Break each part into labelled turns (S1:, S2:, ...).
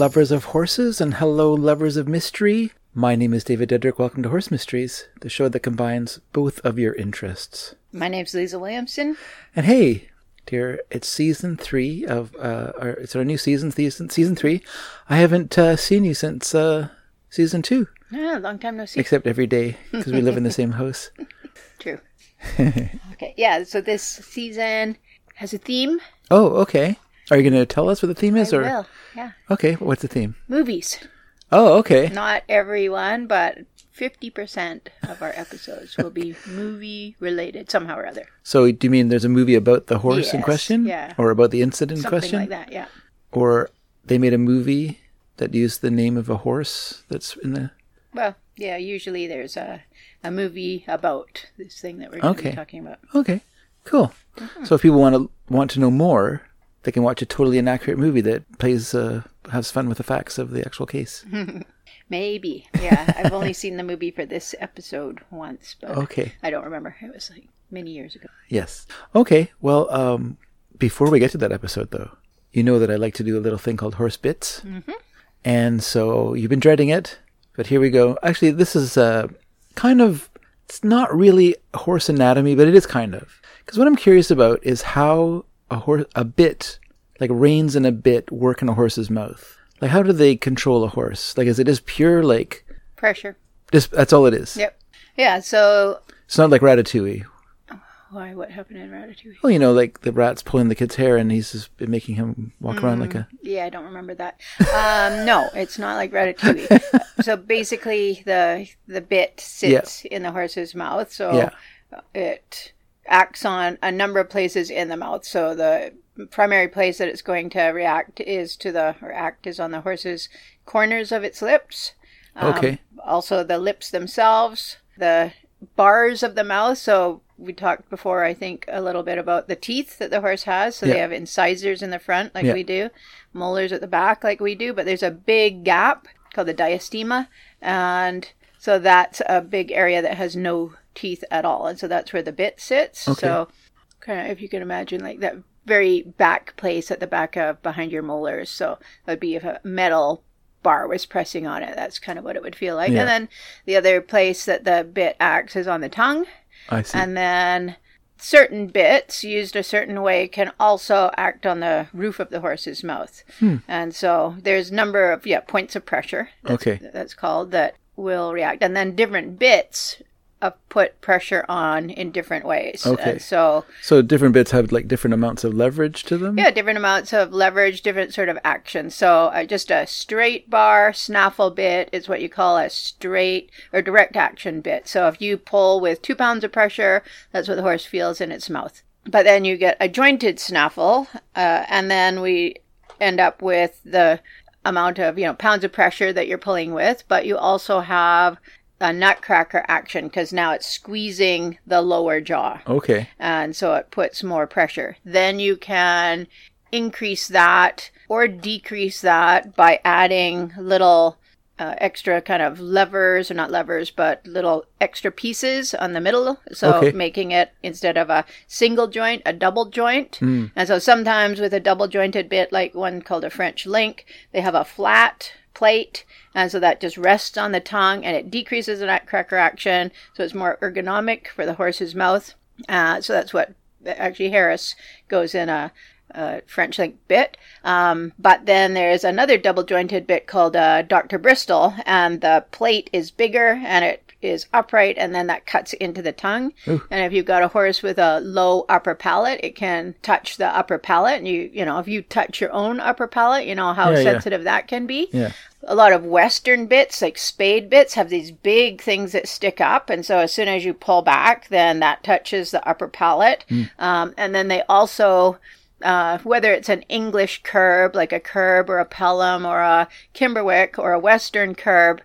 S1: Lovers of horses, and hello, lovers of mystery. My name is David Dedrick. Welcome to Horse Mysteries, the show that combines both of your interests.
S2: My name's Lezah Williamson.
S1: And hey, dear, it's season three of, uh, our, it's our new season, season, season three. I haven't uh, seen you since uh, season two,
S2: Yeah, long time no see.
S1: except every day because we live in the same house.
S2: True. okay, yeah. So this season has a theme.
S1: Oh, okay. Are you going to tell us what the theme is,
S2: I
S1: or
S2: will. Yeah,
S1: okay, what's the theme?
S2: movies.
S1: Oh, okay.
S2: Not everyone, but fifty percent of our episodes will be movie related somehow or other.
S1: So, do you mean there's a movie about the horse in question,
S2: yeah.
S1: or about the incident in
S2: Something
S1: question?
S2: like that. Yeah.
S1: or they made a movie that used the name of a horse that's in the
S2: Well, yeah. Usually there's a a movie about this thing that we're going to
S1: Okay.
S2: be talking about.
S1: okay cool
S2: Mm-hmm.
S1: so if people want to want to know more they can watch a totally inaccurate movie that plays uh, has fun with the facts of the actual case
S2: Maybe. Yeah. I've only seen the movie for this episode once, but
S1: okay
S2: I don't remember. It was like many years ago.
S1: yes okay well um before we get to that episode though you know that i like to do a little thing called horse bits mm-hmm. and so you've been dreading it but here we go actually this is uh kind of it's not really horse anatomy but it is kind of because what i'm curious about is how a horse a bit like reins in a bit work in a horse's mouth like how do they control a horse like is it just pure like
S2: Pressure.
S1: just that's all it is
S2: Yep. Yeah. So
S1: it's not like ratatouille
S2: Why? What happened in Ratatouille?
S1: well you know like the rat's pulling the kid's hair and he's just been making him walk around like a
S2: Yeah, I don't remember that. Um, no, it's not like Ratatouille. so basically, the the bit sits in the horse's mouth, so
S1: Yeah.
S2: it acts on a number of places in the mouth. So the primary place that it's going to react is to the or act is on the horse's corners of its lips. Um,
S1: Okay.
S2: Also, the lips themselves, the bars of the mouth. So we talked before, I think, a little bit about the teeth that the horse has. So they have incisors in the front, like
S1: Yeah.
S2: we do, molars at the back, like we do. But there's a big gap called the diastema, and so that's a big area that has no teeth at all, and so that's where the bit sits.
S1: Okay.
S2: So, kind of, if you can imagine, like that very back place at the back of behind your molars. So that would be if a metal bar was pressing on it. That's kind of what it would feel like.
S1: Yeah.
S2: And then the other place that the bit acts is on the tongue.
S1: i see
S2: And then certain bits used a certain way can also act on the roof of the horse's mouth.
S1: Hmm.
S2: And so there's a number of yeah points of pressure. That's,
S1: Okay.
S2: That's called that will react, and then different bits uh, put pressure on in different ways.
S1: Okay.
S2: And so
S1: So different bits have like different amounts of leverage to them.
S2: yeah, different amounts of leverage, different sort of action. So uh, just a straight bar snaffle bit is what you call a straight or direct action bit. So if you pull with two pounds of pressure, that's what the horse feels in its mouth. But then you get a jointed snaffle, uh, and then we end up with the amount of you know pounds of pressure that you're pulling with. But you also have a nutcracker action because now it's squeezing the lower jaw
S1: Okay.
S2: and so it puts more pressure. Then you can increase that or decrease that by adding little uh, extra kind of levers, or not levers, but little extra pieces on the middle. So
S1: Okay.
S2: making it instead of a single joint, a double joint. And so sometimes with a double jointed bit, like one called a French link, they have a flat plate. And so that just rests on the tongue and it decreases the nutcracker action. So it's more ergonomic for the horse's mouth. Uh, so that's what actually Harris goes in a, a French link bit. Um, but then there's another double jointed bit called uh, Dr. Bristol, and the plate is bigger and it is upright, and then that cuts into the tongue. And if you've got a horse with a low upper palate, it can touch the upper palate. And you, you know, if you touch your own upper palate, you know how
S1: Yeah, yeah.
S2: sensitive that can be
S1: Yeah.
S2: a lot of western bits like spade bits have these big things that stick up and so as soon as you pull back then that touches the upper palate um, and then they also uh, whether it's an english curb like a curb or a pelham or a kimberwick or a western curb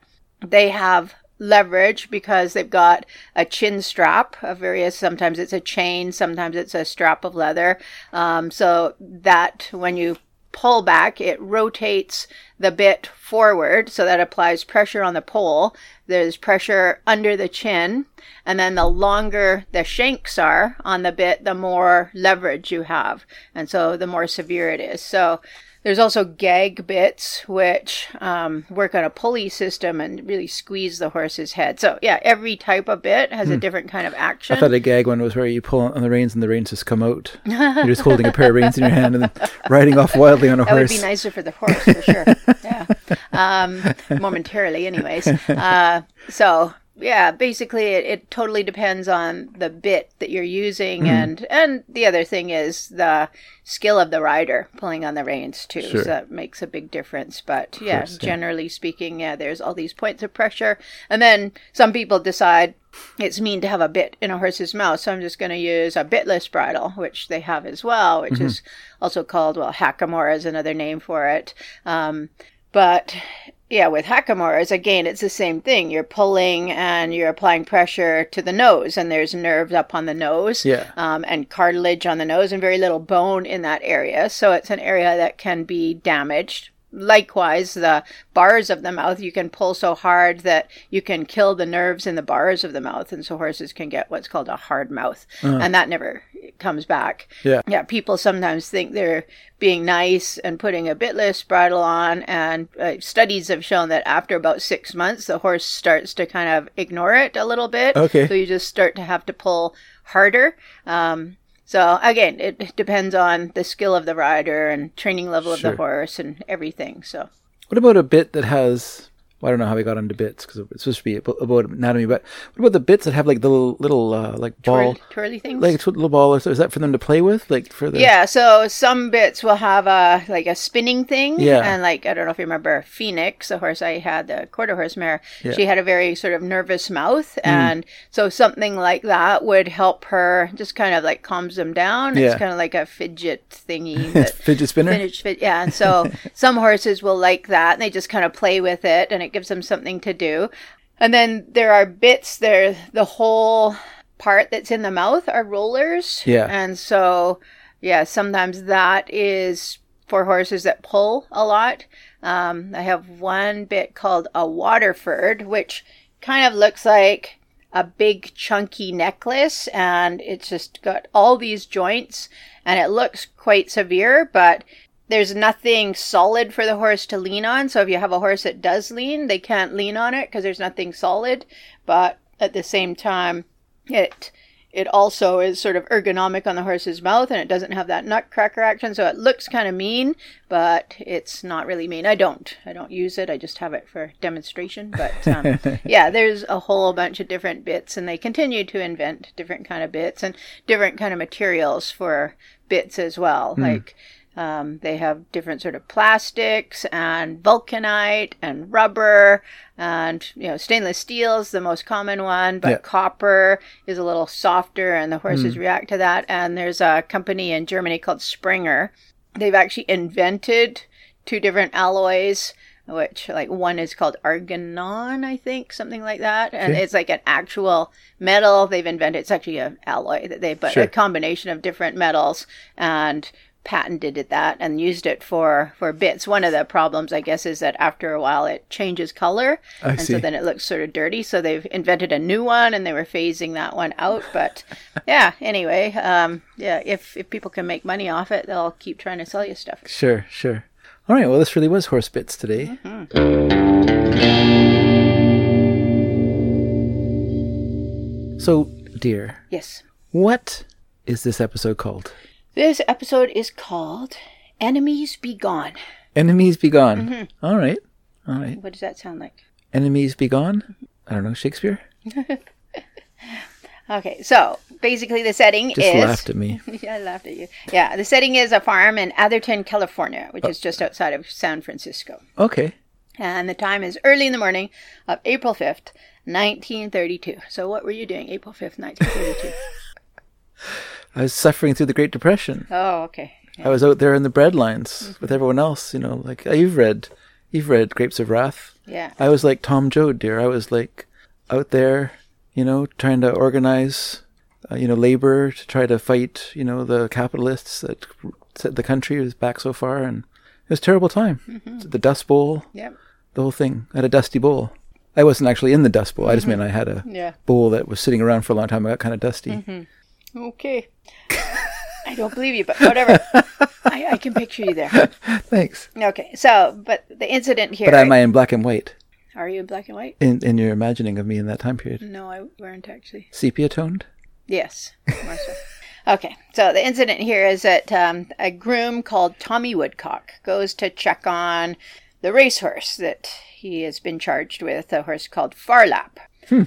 S2: they have leverage because they've got a chin strap of various sometimes it's a chain sometimes it's a strap of leather um, so that when you pull back, it rotates the bit forward, so that applies pressure on the pole. There's pressure under the chin, and then the longer the shanks are on the bit, the more leverage you have, and so the more severe it is. So There's also gag bits, which um, work on a pulley system and really squeeze the horse's head. So, yeah, every type of bit has a different kind of action.
S1: Hmm. I thought a gag one was where you pull on the reins and the reins just come out. You're just holding a pair of reins in your hand and then riding off wildly on a horse.
S2: that would be nicer for the horse, for sure. yeah. Um, momentarily, anyways. Uh, so, yeah, basically, it, it totally depends on the bit that you're using,
S1: Mm-hmm.
S2: and and the other thing is the skill of the rider pulling on the reins too.
S1: Sure.
S2: So that makes a big difference. But yeah,
S1: course, yeah.
S2: generally speaking, yeah, there's all these points of pressure, and then some people decide it's mean to have a bit in a horse's mouth, so I'm just going to use a bitless bridle, which they have as well, which is also called well, hackamore is another name for it. Um, but yeah, with hackamores, again, it's the same thing. You're pulling and you're applying pressure to the nose, and there's nerves up on the nose,
S1: Yeah.
S2: um, and cartilage on the nose, and very little bone in that area. So it's an area that can be damaged. Likewise, the bars of the mouth, you can pull so hard that you can kill the nerves in the bars of the mouth, and so horses can get what's called a hard mouth, and that never comes back.
S1: Yeah.
S2: Yeah, people sometimes think they're being nice and putting a bitless bridle on, and uh, studies have shown that after about six months, the horse starts to kind of ignore it a little bit.
S1: Okay.
S2: So you just start to have to pull harder. Um, so again, it depends on the skill of the rider and training level of
S1: Sure.
S2: the horse and everything. So
S1: What about a bit that has? Well, I don't know how we got into bits because it's supposed to be about anatomy. But what about the bits that have like the little, little uh, like ball,
S2: twirly, twirly things.
S1: like little ball? Or so is that for them to play with? Like for the
S2: Yeah, so some bits will have a like a spinning thing.
S1: Yeah.
S2: And like I don't know if you remember Phoenix, the horse I had, the quarter horse mare,
S1: Yeah. Mm.
S2: she had a very sort of nervous mouth and so something like that would help her just kind of like calms them down.
S1: Yeah.
S2: It's kind of like a fidget thingy that
S1: fidget spinner.
S2: Fidget yeah. And so some horses will like that and they just kind of play with it and it gives them something to do. And then there are bits there, the whole part that's in the mouth are rollers.
S1: Yeah.
S2: And so, yeah, sometimes that is for horses that pull a lot. Um, I have one bit called a Waterford, which kind of looks like a big chunky necklace and it's just got all these joints and it looks quite severe, but there's nothing solid for the horse to lean on. So if you have a horse that does lean, they can't lean on it because there's nothing solid. But at the same time, it it also is sort of ergonomic on the horse's mouth and it doesn't have that nutcracker action. So it looks kind of mean but it's not really mean. I don't. I don't use it. I just have it for demonstration. But um, yeah there's a whole bunch of different bits and they continue to invent different kind of bits and different kind of materials for bits as well. Like um, they have different sort of plastics and vulcanite and rubber and you know stainless steel is the most common one but
S1: Yeah.
S2: copper is a little softer and the horses react to that and there's a company in germany called Sprenger they've actually invented two different alloys which like one is called argonon i think something like that and
S1: Okay.
S2: it's like an actual metal they've invented it's actually an alloy that they but
S1: Sure.
S2: a combination of different metals and patented it that and used it for for bits one of the problems i guess is that after a while it changes color
S1: I
S2: and
S1: see.
S2: so then it looks sort of dirty so they've invented a new one and they were phasing that one out but yeah anyway um yeah if if people can make money off it they'll keep trying to sell you stuff
S1: Sure, sure. All right. Well, this really was horse bits today. So, dear,
S2: yes
S1: what is this episode called?
S2: This episode is called enemies be gone
S1: Enemies be gone. Mm-hmm. All right. All right.
S2: what does that sound like
S1: Enemies be gone. I don't know Shakespeare.
S2: okay so basically the setting is
S1: Just
S2: is
S1: laughed at me.
S2: yeah, I laughed at you. Yeah, the setting is a farm in Atherton, California, which oh. is just outside of San Francisco.
S1: Okay.
S2: And the time is early in the morning of April 5th, 1932. So, what were you doing April 5th, 1932?
S1: I was suffering through the Great Depression.
S2: oh, okay.
S1: I was out there in the bread lines mm-hmm. with everyone else. You know, like you've read, you've read Grapes of Wrath.
S2: Yeah.
S1: I was like Tom Joad, dear. I was like out there, you know, trying to organize, uh, you know, labor to try to fight, you know, the capitalists that set the country was back so far, and it was a terrible time. Mm-hmm. The Dust Bowl,
S2: Yep.
S1: the whole thing. I had a dusty bowl. I wasn't actually in the Dust Bowl. I just mean mm-hmm. I had a
S2: Yeah.
S1: bowl that was sitting around for a long time. I got kind of dusty.
S2: Okay. I don't believe you, but whatever. I, I can picture you there.
S1: Thanks.
S2: Okay, so but the incident here.
S1: But am I in black and white?
S2: Are you in black and white?
S1: In in your imagining of me in that time period?
S2: No, I weren't actually.
S1: Sepia toned?
S2: Yes. okay, so the incident here is that um, a groom called Tommy Woodcock goes to check on the racehorse that he has been charged with, a horse called Phar Lap.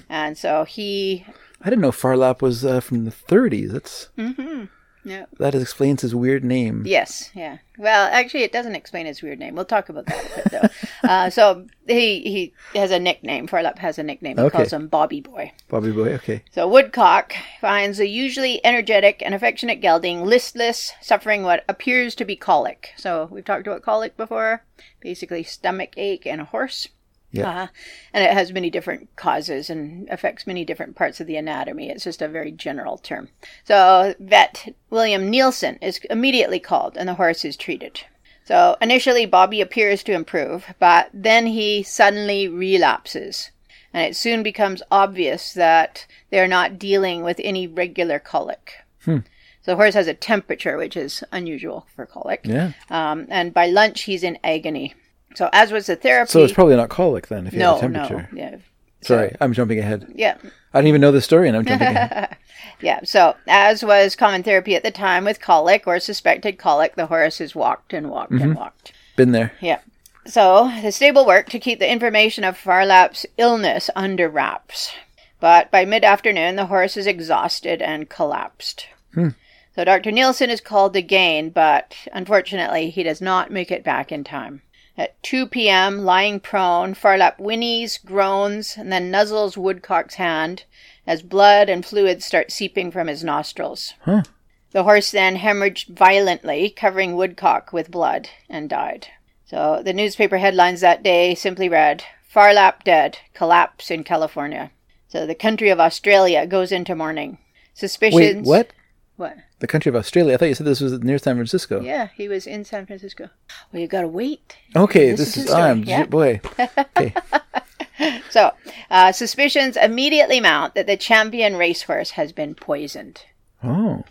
S2: And so he,
S1: I didn't know Phar Lap was uh, from the 30s. That's
S2: yeah,
S1: that explains his weird name.
S2: yes, yeah. Well, actually, it doesn't explain his weird name. We'll talk about that a bit, though. uh, so he he has a nickname. Phar Lap has a nickname. He
S1: Okay.
S2: calls him Bobby Boy.
S1: Bobby Boy. Okay.
S2: So Woodcock finds a usually energetic and affectionate gelding listless, suffering what appears to be colic. So we've talked about colic before, basically stomach ache in a horse.
S1: Yeah.
S2: Uh, and it has many different causes and affects many different parts of the anatomy. It's just a very general term. So vet William Nielsen is immediately called and the horse is treated. So initially Bobby appears to improve, but then he suddenly relapses. And it soon becomes obvious that they're not dealing with any regular colic. So the horse has a temperature, which is unusual for colic.
S1: Yeah.
S2: Um, and by lunch, he's in agony. So as was the therapy.
S1: So it's probably not colic then if you
S2: no,
S1: have a temperature.
S2: no, yeah,
S1: Sorry, I'm jumping ahead.
S2: yeah,
S1: I didn't even know the story and I'm jumping ahead.
S2: yeah. So as was common therapy at the time with colic or suspected colic, the horse has walked and walked and mm-hmm. walked.
S1: Been there.
S2: Yeah. So the stable worked to keep the information of Phar Lap's illness under wraps. But by mid afternoon, the horse is exhausted and collapsed. Hmm. So Dr. Nielsen is called again, but unfortunately, he does not make it back in time. At 2 p.m., lying prone, Phar Lap whinnies, groans, and then nuzzles Woodcock's hand as blood and fluid start seeping from his nostrils.
S1: Huh.
S2: The horse then hemorrhaged violently, covering Woodcock with blood, and died. So the newspaper headlines that day simply read Phar Lap dead, collapse in California. So the country of Australia goes into mourning. Suspicions.
S1: Wait, what?
S2: What?
S1: The country of Australia. I thought you said this was near San Francisco.
S2: Yeah, he was in San Francisco. Well, you gotta wait.
S1: Okay,
S2: This
S1: this,
S2: is
S1: is, I'm
S2: yeah?
S1: boy. Okay.
S2: So, uh, suspicions immediately mount that the champion racehorse has been poisoned.
S1: Oh.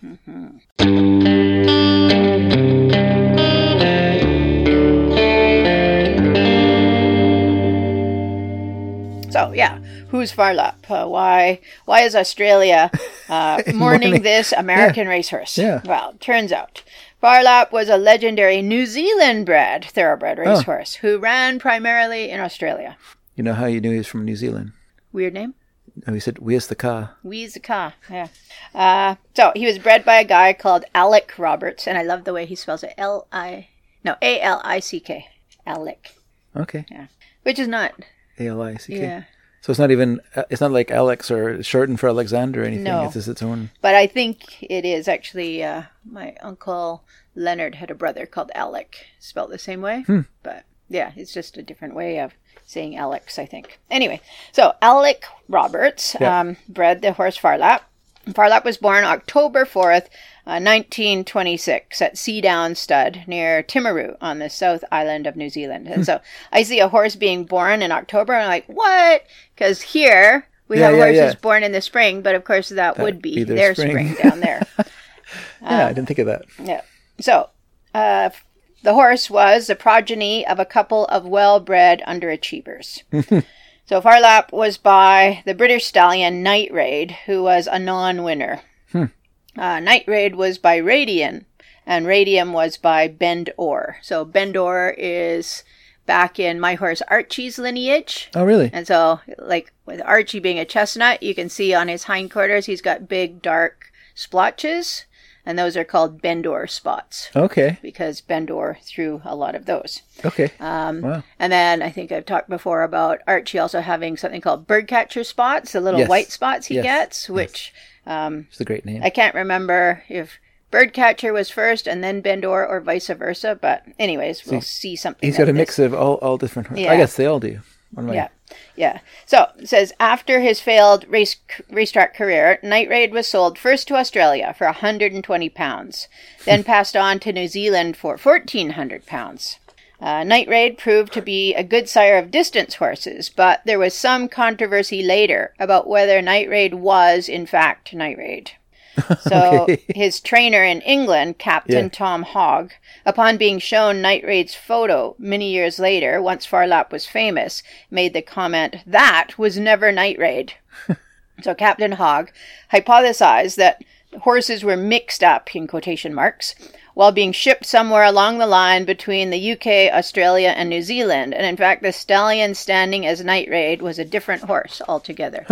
S2: So, yeah, who's Phar Lap? Uh, why? Why is Australia uh, mourning
S1: Mourning.
S2: this American racehorse?
S1: Yeah.
S2: Well, turns out Phar Lap was a legendary New Zealand-bred thoroughbred racehorse who ran primarily in Australia.
S1: You know how you knew he was from New Zealand?
S2: Weird name.
S1: Oh, he said, "Where's the car?"
S2: Weezaka, yeah. Uh, so he was bred by a guy called Alick Roberts, and I love the way he spells it. L I no A L I C K, Alick,
S1: Okay. Yeah.
S2: Which is not.
S1: A L I C K.
S2: Yeah,
S1: So it's not even. Uh, it's not like Alex or shortened for Alexander or anything.
S2: No.
S1: It's just its own.
S2: but I think it is actually. Uh, my uncle Leonard had a brother called Alick, spelled the same way. But yeah, it's just a different way of saying Alex, I think. Anyway, so Alick Roberts
S1: Yeah.
S2: um, bred the horse Phar Lap. Farlap was born October 4th, uh, 1926, at Seadown Stud near Timaru on the South Island of New Zealand.
S1: Hmm.
S2: And so I see a horse being born in October, and I'm like, what? Because here we
S1: Yeah,
S2: have
S1: yeah,
S2: horses
S1: yeah.
S2: born in the spring, but of course that, would be,
S1: be their
S2: their
S1: spring.
S2: spring down there.
S1: yeah, I didn't think of that.
S2: Yeah. So, uh, the horse was the progeny of a couple of well bred underachievers. so, Phar Lap was by the British stallion Night Raid, who was a non winner. Uh, Night Raid was by Radium, and Radium was by Bend Or. So, Bend Or is back in my horse Archie's lineage.
S1: Oh, really?
S2: And so, like with Archie being a chestnut, you can see on his hindquarters he's got big dark splotches, and those are called Bendor spots
S1: Okay.
S2: because Bendor threw a lot of those.
S1: Okay.
S2: Um,
S1: wow.
S2: And then I think I've talked before about Archie also having something called birdcatcher spots, the little
S1: Yes.
S2: white spots he
S1: Yes.
S2: gets, which um,
S1: It's a great name.
S2: I can't remember if birdcatcher was first and then Bendor or vice versa. But anyways, we'll see something.
S1: He's got a
S2: this.
S1: mix of all, all different.
S2: Yeah.
S1: I guess they all do. One of my-
S2: Yeah, yeah. So it says after his failed race racetrack career, Night Raid was sold first to Australia for 120 pounds, then passed on to New Zealand for 1,400 pounds. Uh, Night Raid proved to be a good sire of distance horses, but there was some controversy later about whether Night Raid was, in fact, Night Raid. So
S1: Okay.
S2: his trainer in England, Captain
S1: Yeah.
S2: Tom Hogg, upon being shown Night Raid's photo many years later, once Phar Lap was famous, made the comment, that was never Night Raid. so Captain Hogg hypothesized that horses were mixed up, in quotation marks, while being shipped somewhere along the line between the UK, Australia, and New Zealand. And in fact, the stallion standing as Night Raid was a different horse altogether.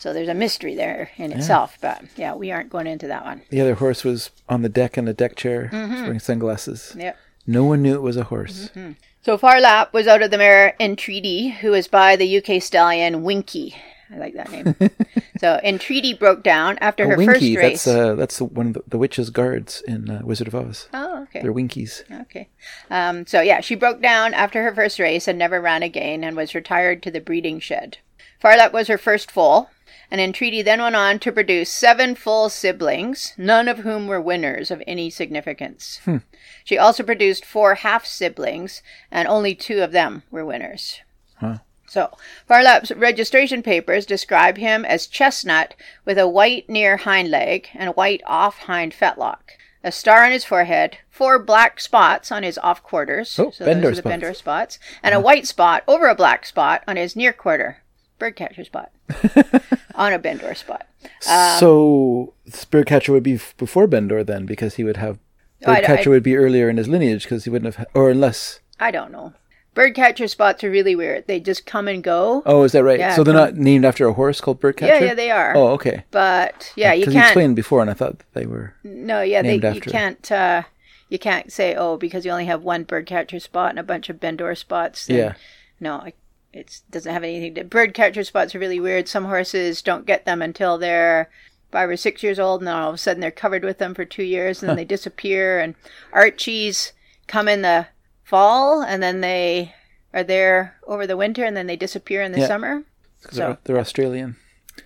S2: So there's a mystery there in itself, but yeah, we aren't going into that one.
S1: The other horse was on the deck in a deck chair,
S2: Mm-hmm.
S1: wearing sunglasses.
S2: Yep.
S1: No one knew it was a horse.
S2: Mm-hmm. So Phar Lap was out of the mare Entreaty, who was by the UK stallion Winky. I like that name. so Entreaty broke down after
S1: A
S2: her
S1: winky,
S2: first race.
S1: that's uh, that's one of the, the witch's guards in uh, Wizard of Oz.
S2: oh, okay.
S1: They're winkies.
S2: Okay. Um, so yeah, she broke down after her first race and never ran again and was retired to the breeding shed. Phar Lap was her first foal, and Entreaty then went on to produce seven full siblings, none of whom were winners of any significance. Hmm. She also produced four half siblings, and only two of them were winners.
S1: Huh.
S2: So, Phar Lap's registration papers describe him as chestnut with a white near hind leg and white off hind fetlock, a star on his forehead, four black spots on his off quarters,
S1: Oh,
S2: so
S1: Bendor
S2: those are the
S1: spots.
S2: Bendor spots, and a uh-huh. white spot over a black spot on his near quarter, birdcatcher spot, on a Bendor spot. Um,
S1: so Birdcatcher would be f- before Bendor then, because he would have
S2: Oh, I-
S1: Birdcatcher
S2: I-
S1: would be earlier in his lineage because he wouldn't have, or unless.
S2: I don't know. Birdcatcher spots are really weird. They just come and go.
S1: Oh, is that right?
S2: Yeah,
S1: so they're not named after a horse called Birdcatcher.
S2: yeah, yeah, they are.
S1: Oh, okay.
S2: But yeah, you
S1: Because you
S2: can't.
S1: explained before, and I thought they were.
S2: No, yeah, they, you can't. Uh, you can't say oh because you only have one birdcatcher spot and a bunch of Bendor spots. then-
S1: Yeah.
S2: No, it doesn't have anything to. bird catcher spots are really weird. Some horses don't get them until they're five or six years old, and then all of a sudden they're covered with them for two years, and then they disappear. And Archies come in the fall, and then they are there over the winter, and then they disappear in the
S1: Yeah.
S2: summer. So-
S1: they're, they're Australian.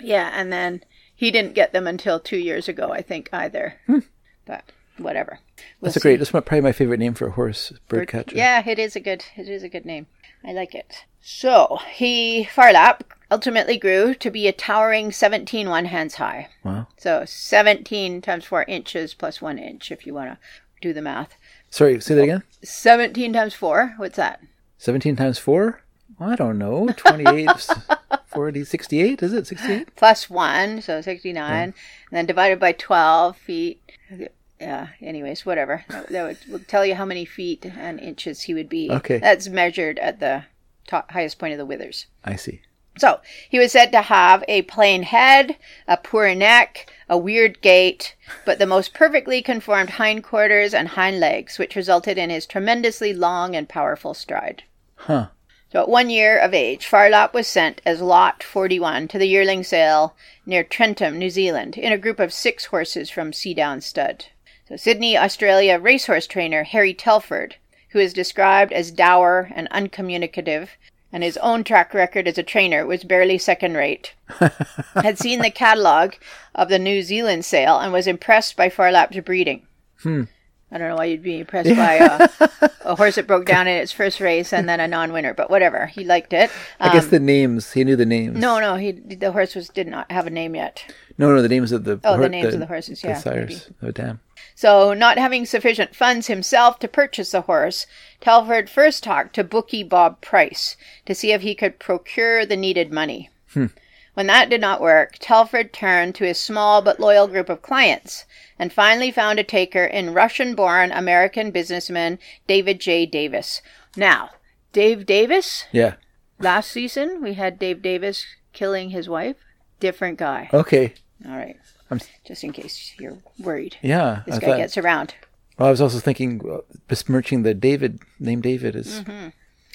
S2: Yeah, and then he didn't get them until two years ago, I think, either. Hmm. But whatever. We'll
S1: That's a great. That's my- probably my favorite name for a horse,
S2: Bird-
S1: Birdcatcher.
S2: Yeah, it is a good. It is a good name. I like it. So he Phar Lap ultimately grew to be a towering 17 one hands high.
S1: Wow.
S2: So 17 times four inches plus one inch, if you want to do the math.
S1: Sorry, say that again.
S2: 17 times four. What's that?
S1: 17 times 4? I don't know. 28, 40, 68? Is it 68?
S2: Plus one, so 69, and then divided by 12 feet. Yeah. Anyways, whatever. That, that would, will tell you how many feet and inches he would be.
S1: Okay.
S2: That's measured at the top, highest point of the withers.
S1: I see.
S2: So he was said to have a plain head, a poor neck, a weird gait, but the most perfectly conformed hindquarters and hind legs, which resulted in his tremendously long and powerful stride.
S1: Huh.
S2: So at one year of age, Phar Lap was sent as Lot 41 to the yearling sale near Trentham, New Zealand, in a group of six horses from Seadown Stud. So Sydney, Australia racehorse trainer Harry Telford, who is described as dour and uncommunicative, and his own track record as a trainer was barely second rate, had seen the catalogue of the New Zealand sale and was impressed by Phar Lap's breeding. I don't know why you'd be impressed by a, a horse that broke down in its first race and then a non-winner, but whatever. He liked it.
S1: I guess
S2: Um,
S1: the names, he knew the names.
S2: no, no, he the horse was did not have a name yet.
S1: No, no, the names of the
S2: Oh, the names of the horses, Yeah, the
S1: sires. Oh, damn.
S2: So, not having sufficient funds himself to purchase the horse, Telford first talked to bookie Bob Price to see if he could procure the needed money. Hmm. When that did not work, Telford turned to his small but loyal group of clients and finally found a taker in Russian born American businessman David J. Davis. Now, Dave Davis,
S1: Yeah.
S2: last season we had Dave Davis killing his wife. Different guy.
S1: Okay.
S2: All right.
S1: I'm-
S2: Just in case you're worried.
S1: Yeah.
S2: This
S1: I
S2: guy
S1: thought-
S2: gets around.
S1: well, I was also thinking uh, besmirching the David, name David is.
S2: Mm-hmm.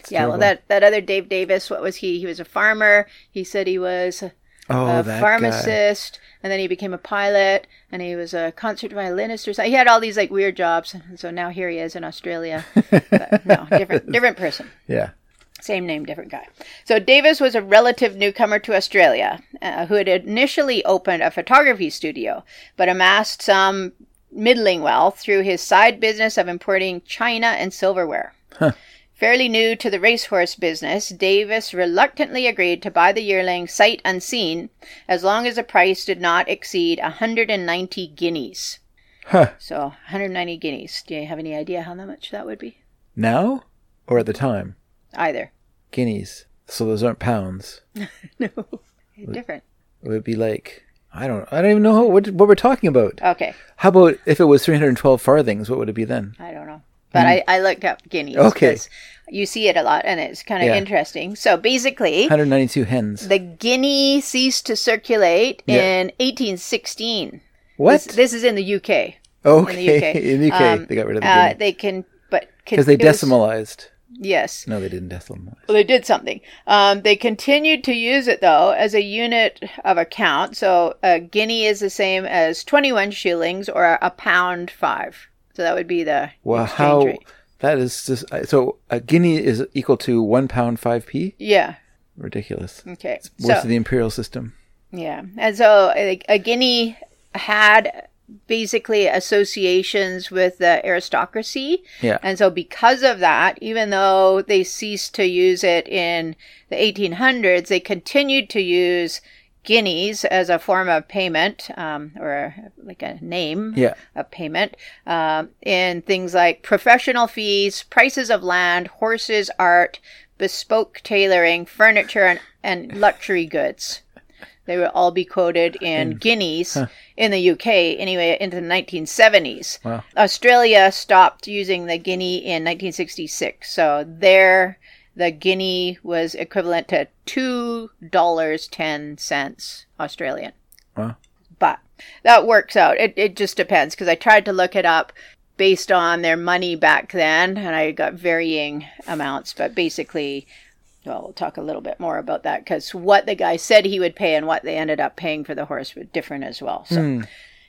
S2: Yeah, well, that, that other Dave Davis, what was he? He was a farmer. He said he was a
S1: oh, guy.
S2: pharmacist, and then he became a pilot, and he was a concert violinist or something. He had all these like weird jobs, and so now here he is in Australia. but, no, different different person.
S1: Yeah.
S2: Same name, different guy. So Davis was a relative newcomer to Australia uh, who had initially opened a photography studio, but amassed some middling wealth through his side business of importing china and silverware. Fairly new to the racehorse business, Davis reluctantly agreed to buy the yearling sight unseen as long as the price did not exceed 190 guineas.
S1: Huh.
S2: So 190 guineas. Do you have any idea how much that would be?
S1: Now or at the time?
S2: Either.
S1: Guineas. So those aren't pounds.
S2: No. Different.
S1: It would be like I don't. I don't even know what what we're talking about.
S2: Okay.
S1: How about if it was 312 farthings? What would it be then?
S2: I don't know. But I, I looked up guineas.
S1: Okay.
S2: You see it a lot and it's kind of
S1: Yeah.
S2: interesting. So basically,
S1: 192 hens.
S2: the guinea ceased to circulate
S1: Yeah.
S2: in 1816.
S1: what?
S2: This, this is in the UK.
S1: okay.
S2: In the UK.
S1: In the UK,
S2: Um,
S1: they got rid of the
S2: Uh,
S1: guinea
S2: they can, but
S1: because they
S2: it was-
S1: decimalized.
S2: Yes.
S1: No, they didn't decimalize.
S2: Well, they did something. Um, they continued to use it though as a unit of account. So a guinea is the same as twenty-one shillings or a pound five. So that would be the
S1: Well, how
S2: rate.
S1: that is just so a guinea is equal to one pound five p.
S2: Yeah.
S1: Ridiculous.
S2: Okay.
S1: Worse
S2: So
S1: than the imperial system.
S2: yeah, and so a, a guinea had basically associations with the aristocracy.
S1: Yeah.
S2: And so, because of that, even though they ceased to use it in the 1800s, they continued to use guineas as a form of payment um, or like a name
S1: Yeah.
S2: of payment um, in things like professional fees, prices of land, horses, art, bespoke tailoring, furniture, and, and luxury goods. They would all be quoted uh, in guineas in the UK anyway into the 1970s.
S1: Wow.
S2: Australia stopped using the guinea in 1966. So there, the guinea was equivalent to two dollars ten cents Australian.
S1: Wow.
S2: But that works out. It it just depends because I tried to look it up based on their money back then, and I got varying amounts. But basically, well, we'll talk a little bit more about that because what the guy said he would pay and what they ended up paying for the horse were different as well. So hmm.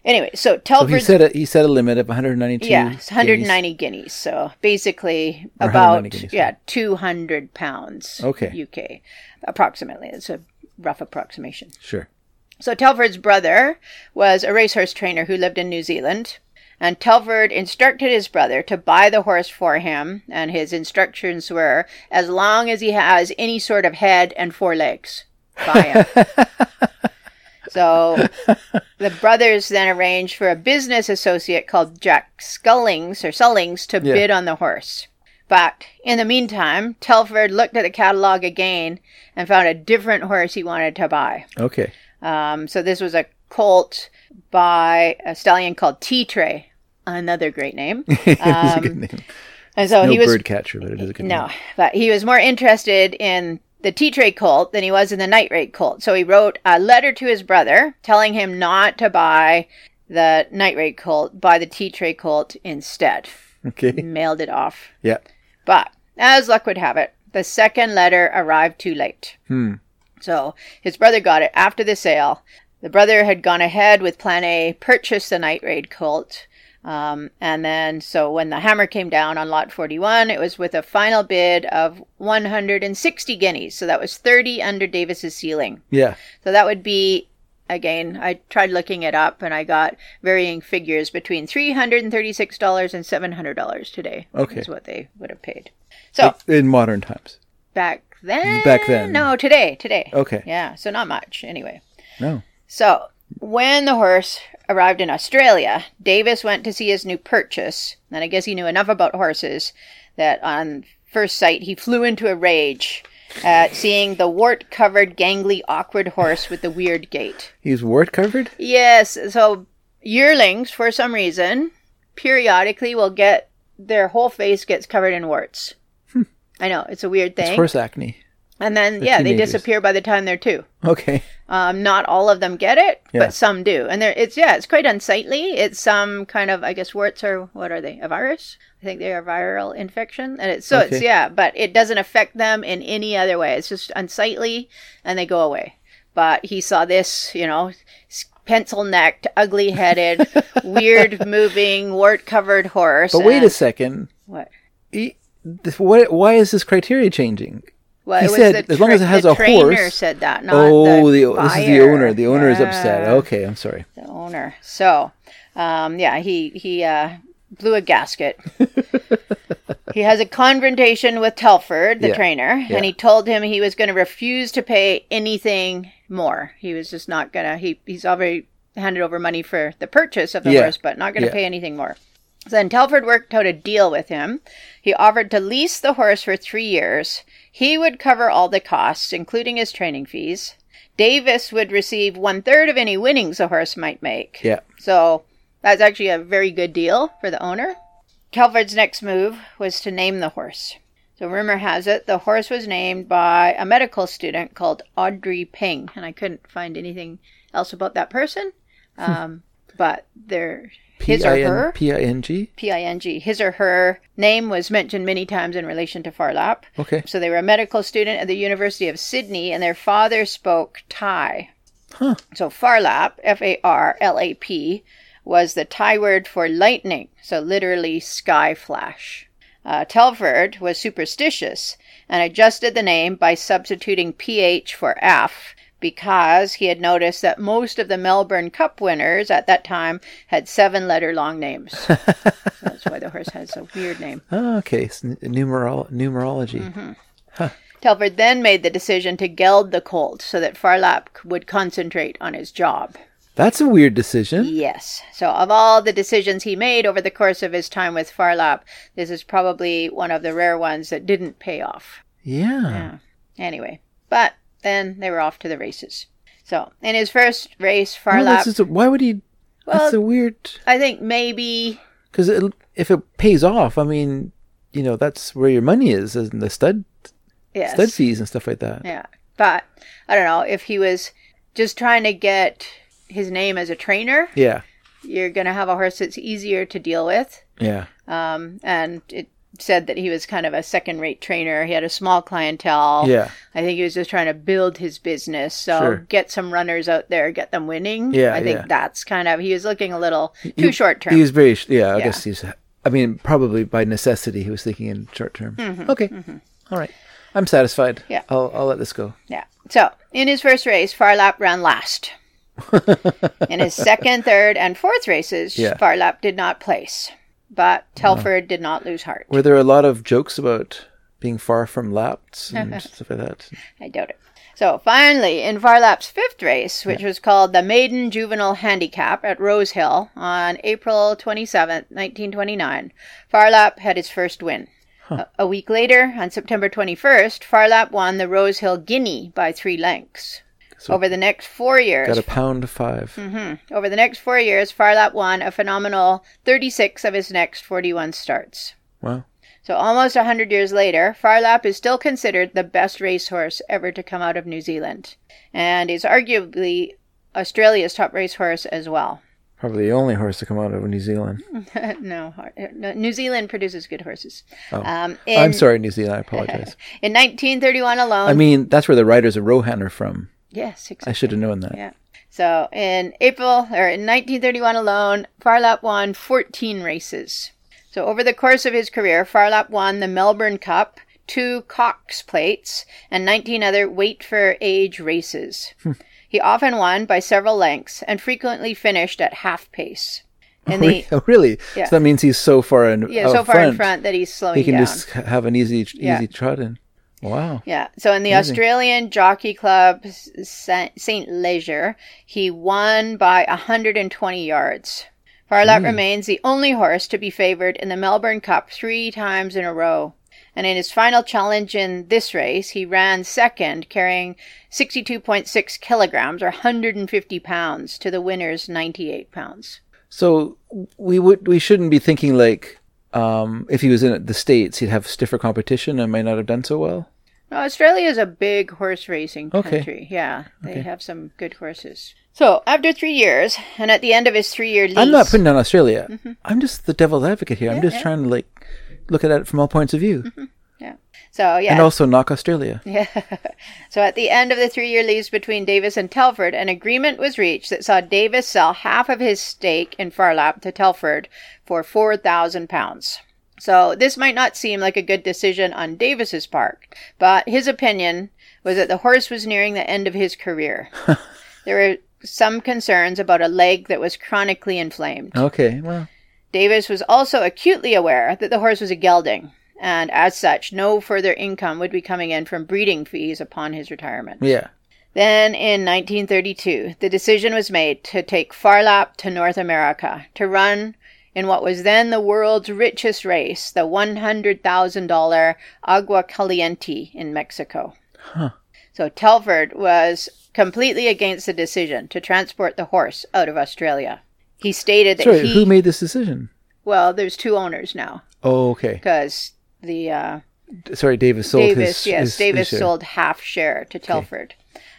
S2: anyway, so
S1: So he set a he set a limit of 192.
S2: yeah, it's
S1: guineas.
S2: 190 guineas. So basically,
S1: Or
S2: about
S1: guineas,
S2: yeah, 200 pounds.
S1: Okay.
S2: UK, approximately. It's a rough approximation.
S1: Sure.
S2: So Telford's brother was a racehorse trainer who lived in New Zealand. And Telford instructed his brother to buy the horse for him, and his instructions were as long as he has any sort of head and four legs, buy him. so the brothers then arranged for a business associate called Jack Scullings or Sullings to
S1: Yeah.
S2: bid on the horse. But in the meantime, Telford looked at the catalog again and found a different horse he wanted to buy.
S1: Okay.
S2: Um, so this was a colt by a stallion called Tea Tray, another great name.
S1: it is a
S2: Um,
S1: good name.
S2: And so
S1: no
S2: he was
S1: bird catcher, but it is a good
S2: no,
S1: name.
S2: but he was more interested in the tea tray colt than he was in the night raid colt. So he wrote a letter to his brother telling him not to buy the night raid colt, buy the tea tray colt instead.
S1: Okay.
S2: Mailed it off.
S1: Yeah.
S2: But as luck would have it, the second letter arrived too late.
S1: Hmm.
S2: So his brother got it after the sale. The brother had gone ahead with Plan A, purchased the Night Raid Colt. Um, and then, so when the hammer came down on lot 41, it was with a final bid of 160 guineas. So that was 30 under Davis's ceiling.
S1: Yeah.
S2: So that would be, again, I tried looking it up and I got varying figures between $336 and $700 today.
S1: Okay.
S2: Is what they would have paid. So
S1: In modern times.
S2: back then.
S1: Back then.
S2: No, today. Today.
S1: Okay.
S2: Yeah, so not much anyway.
S1: No.
S2: So, when the horse arrived in Australia, Davis went to see his new purchase, and I guess he knew enough about horses that on first sight he flew into a rage at seeing the wart covered, gangly, awkward horse with the weird gait.
S1: He's wart covered?
S2: Yes, so yearlings, for some reason, periodically will get their whole face gets covered in warts. Hmm. I know, it's a weird thing.
S1: It's horse acne.
S2: And then, yeah, they disappear by the time they're two.
S1: Okay.
S2: Um, not all of them get it,
S1: Yeah.
S2: but some do, and there it's yeah, it's quite unsightly. It's some kind of I guess warts are what are they? A virus? I think they are viral infection, and it's so it's yeah, but it doesn't affect them in any other way. It's just unsightly, and they go away. But he saw this, you know, pencil necked, ugly headed, weird moving, wart covered horse.
S1: But wait a second.
S2: what?
S1: He, this, what, why is this criteria changing?
S2: Well,
S1: He
S2: it was
S1: said,
S2: the
S1: as long as it has a
S2: trainer
S1: horse-
S2: said that. Not
S1: oh,
S2: the,
S1: the, this is the owner. The owner is upset. Okay, I'm sorry.
S2: the owner. So, um, yeah, he he uh, blew a gasket. he has a confrontation with Telford, the
S1: Yeah.
S2: trainer,
S1: Yeah.
S2: and he told him he was going to refuse to pay anything more. He was just not going to. He he's already handed over money for the purchase of the
S1: Yeah.
S2: horse, but not going to
S1: Yeah.
S2: pay anything more. So then Telford worked out a deal with him. He offered to lease the horse for three years. He would cover all the costs, including his training fees. Davis would receive one third of any winnings the horse might make.
S1: Yeah.
S2: So that's actually a very good deal for the owner. Telford's next move was to name the horse. So rumor has it the horse was named by a medical student called Aubrey Ping, and I couldn't find anything else about that person. Um, but there, his or her,
S1: P-I-N-P-I-N-G?
S2: P-I-N-G, his or her name was mentioned many times in relation to Phar Lap.
S1: Okay.
S2: So they were a medical student at the University of Sydney, and their father spoke Thai.
S1: Huh.
S2: So Farlap, F A R L A P, was the Thai word for lightning, so literally sky flash. Uh, Telford was superstitious and adjusted the name by substituting PH for F because he had noticed that most of the Melbourne Cup winners at that time had seven letter long names. So that's why the horse has a weird name.
S1: Oh, okay. It's numerol- numerology.
S2: Mm-hmm. Telford then made the decision to geld the colt so that Phar Lap would concentrate on his job.
S1: That's a weird decision.
S2: Yes. So, of all the decisions he made over the course of his time with Phar Lap, this is probably one of the rare ones that didn't pay off.
S1: Yeah.
S2: Yeah. Anyway, but then they were off to the races. So, in his first race,
S1: Well,
S2: Phar
S1: Lap, is a, why would he? that's a weird.
S2: I think maybe,
S1: Because if it pays off, I mean, you know, that's where your money is, in the stud
S2: yes.
S1: stud fees and stuff like that.
S2: Yeah. But I don't know if he was just trying to get his name as a trainer,
S1: Yeah.
S2: you're going to have a horse that's easier to deal with.
S1: Yeah.
S2: Um, and it said that he was kind of a second rate trainer. He had a small clientele.
S1: Yeah.
S2: I think he was just trying to build his business. So
S1: Sure.
S2: get some runners out there, get them winning.
S1: Yeah,
S2: I think
S1: yeah.
S2: that's kind of, he was looking a little
S1: He-
S2: too short term.
S1: He was very. Yeah. I
S2: Yeah.
S1: guess he's. I mean, probably by necessity, he was thinking in short term. Okay. All right. I'm satisfied.
S2: Mm-hmm. Yeah.
S1: I'll I'll let this go.
S2: Yeah. So in his first race, Phar Lap ran last. in his second, third, and fourth races,
S1: Yeah.
S2: Phar Lap did not place. But Telford did not lose heart.
S1: Were there a lot of jokes about being far from laps and stuff like that?
S2: I doubt it. So finally, in Phar Lap's fifth race, which was called the Maiden Juvenile Handicap at Rose Hill on April 27th, 1929, Phar Lap had his first win. A, a week later, on September 21st, Phar Lap won the Rose Hill Guinea by three lengths.
S1: So-
S2: Over the next four years,
S1: Got a pound 5
S2: Mm-hmm. over the next four years, Phar Lap won a phenomenal 36 of his next 41 starts.
S1: Wow.
S2: So almost a hundred years later, Phar Lap is still considered the best racehorse ever to come out of New Zealand, and is arguably Australia's top racehorse as well.
S1: Probably the only horse to come out of New Zealand.
S2: no, New Zealand produces good horses.
S1: Oh.
S2: Um,
S1: I'm sorry, New Zealand. I apologize.
S2: In 1931 alone.
S1: I mean, that's where the riders of Rohan are from.
S2: Yes, exactly.
S1: I should have known that.
S2: Yeah. So in April or in 1931 alone, Phar Lap won 14 races. So over the course of his career, Phar Lap won the Melbourne Cup, two Cox plates, and 19 other weight for age races. Hmm. he often won by several lengths and frequently finished at half pace. In the
S1: oh, really?
S2: Yeah.
S1: So that means he's so far in.
S2: yeah, so far in front that he's slowing
S1: He can
S2: down.
S1: just have an easy, easy
S2: Yeah.
S1: trot in. Wow.
S2: Yeah. So in the
S1: Amazing.
S2: Australian Jockey Club St. Leger, he won by 120 yards. Phar Lap
S1: Gee.
S2: remains the only horse to be favored in the Melbourne Cup three times in a row. And in his final challenge in this race, he ran second, carrying 62.6 kilograms or 150 pounds to the winner's 98 pounds.
S1: So we would we shouldn't be thinking like um, if he was in the states, he'd have stiffer competition and might not have done so well.
S2: No, Australia is a big horse racing
S1: Okay.
S2: country. Yeah, they
S1: Okay.
S2: have some good horses. So after three years, and at the end of his three-year lease,
S1: I'm not putting down Australia. I'm just the devil's advocate here. I'm
S2: Mm-hmm.
S1: Just
S2: yeah.
S1: trying to like look at it from all points of view,
S2: so yeah,
S1: and also knock Australia.
S2: Yeah. So at the end of the three year lease between Davis and Telford, an agreement was reached that saw Davis sell half of his stake in Phar Lap to Telford for four thousand pounds. So this might not seem like a good decision on Davis's part, but his opinion was that the horse was nearing the end of his career. there were some concerns about a leg that was chronically inflamed.
S1: Okay, well,
S2: Davis was also acutely aware that the horse was a gelding, and as such, no further income would be coming in from breeding fees upon his retirement.
S1: Yeah.
S2: Then in 1932, the decision was made to take Phar Lap to North America to run in what was then the world's richest race, the $100,000 Agua Caliente in Mexico.
S1: Huh.
S2: So Telford was completely against the decision to transport the horse out of Australia. He stated that
S1: Sorry,
S2: he
S1: who made this decision?
S2: well, there's two owners now
S1: Oh, okay.
S2: because the uh,
S1: Sorry, Davis sold
S2: Davis,
S1: his.
S2: yes,
S1: his-
S2: Davis
S1: his
S2: sold half share to Telford.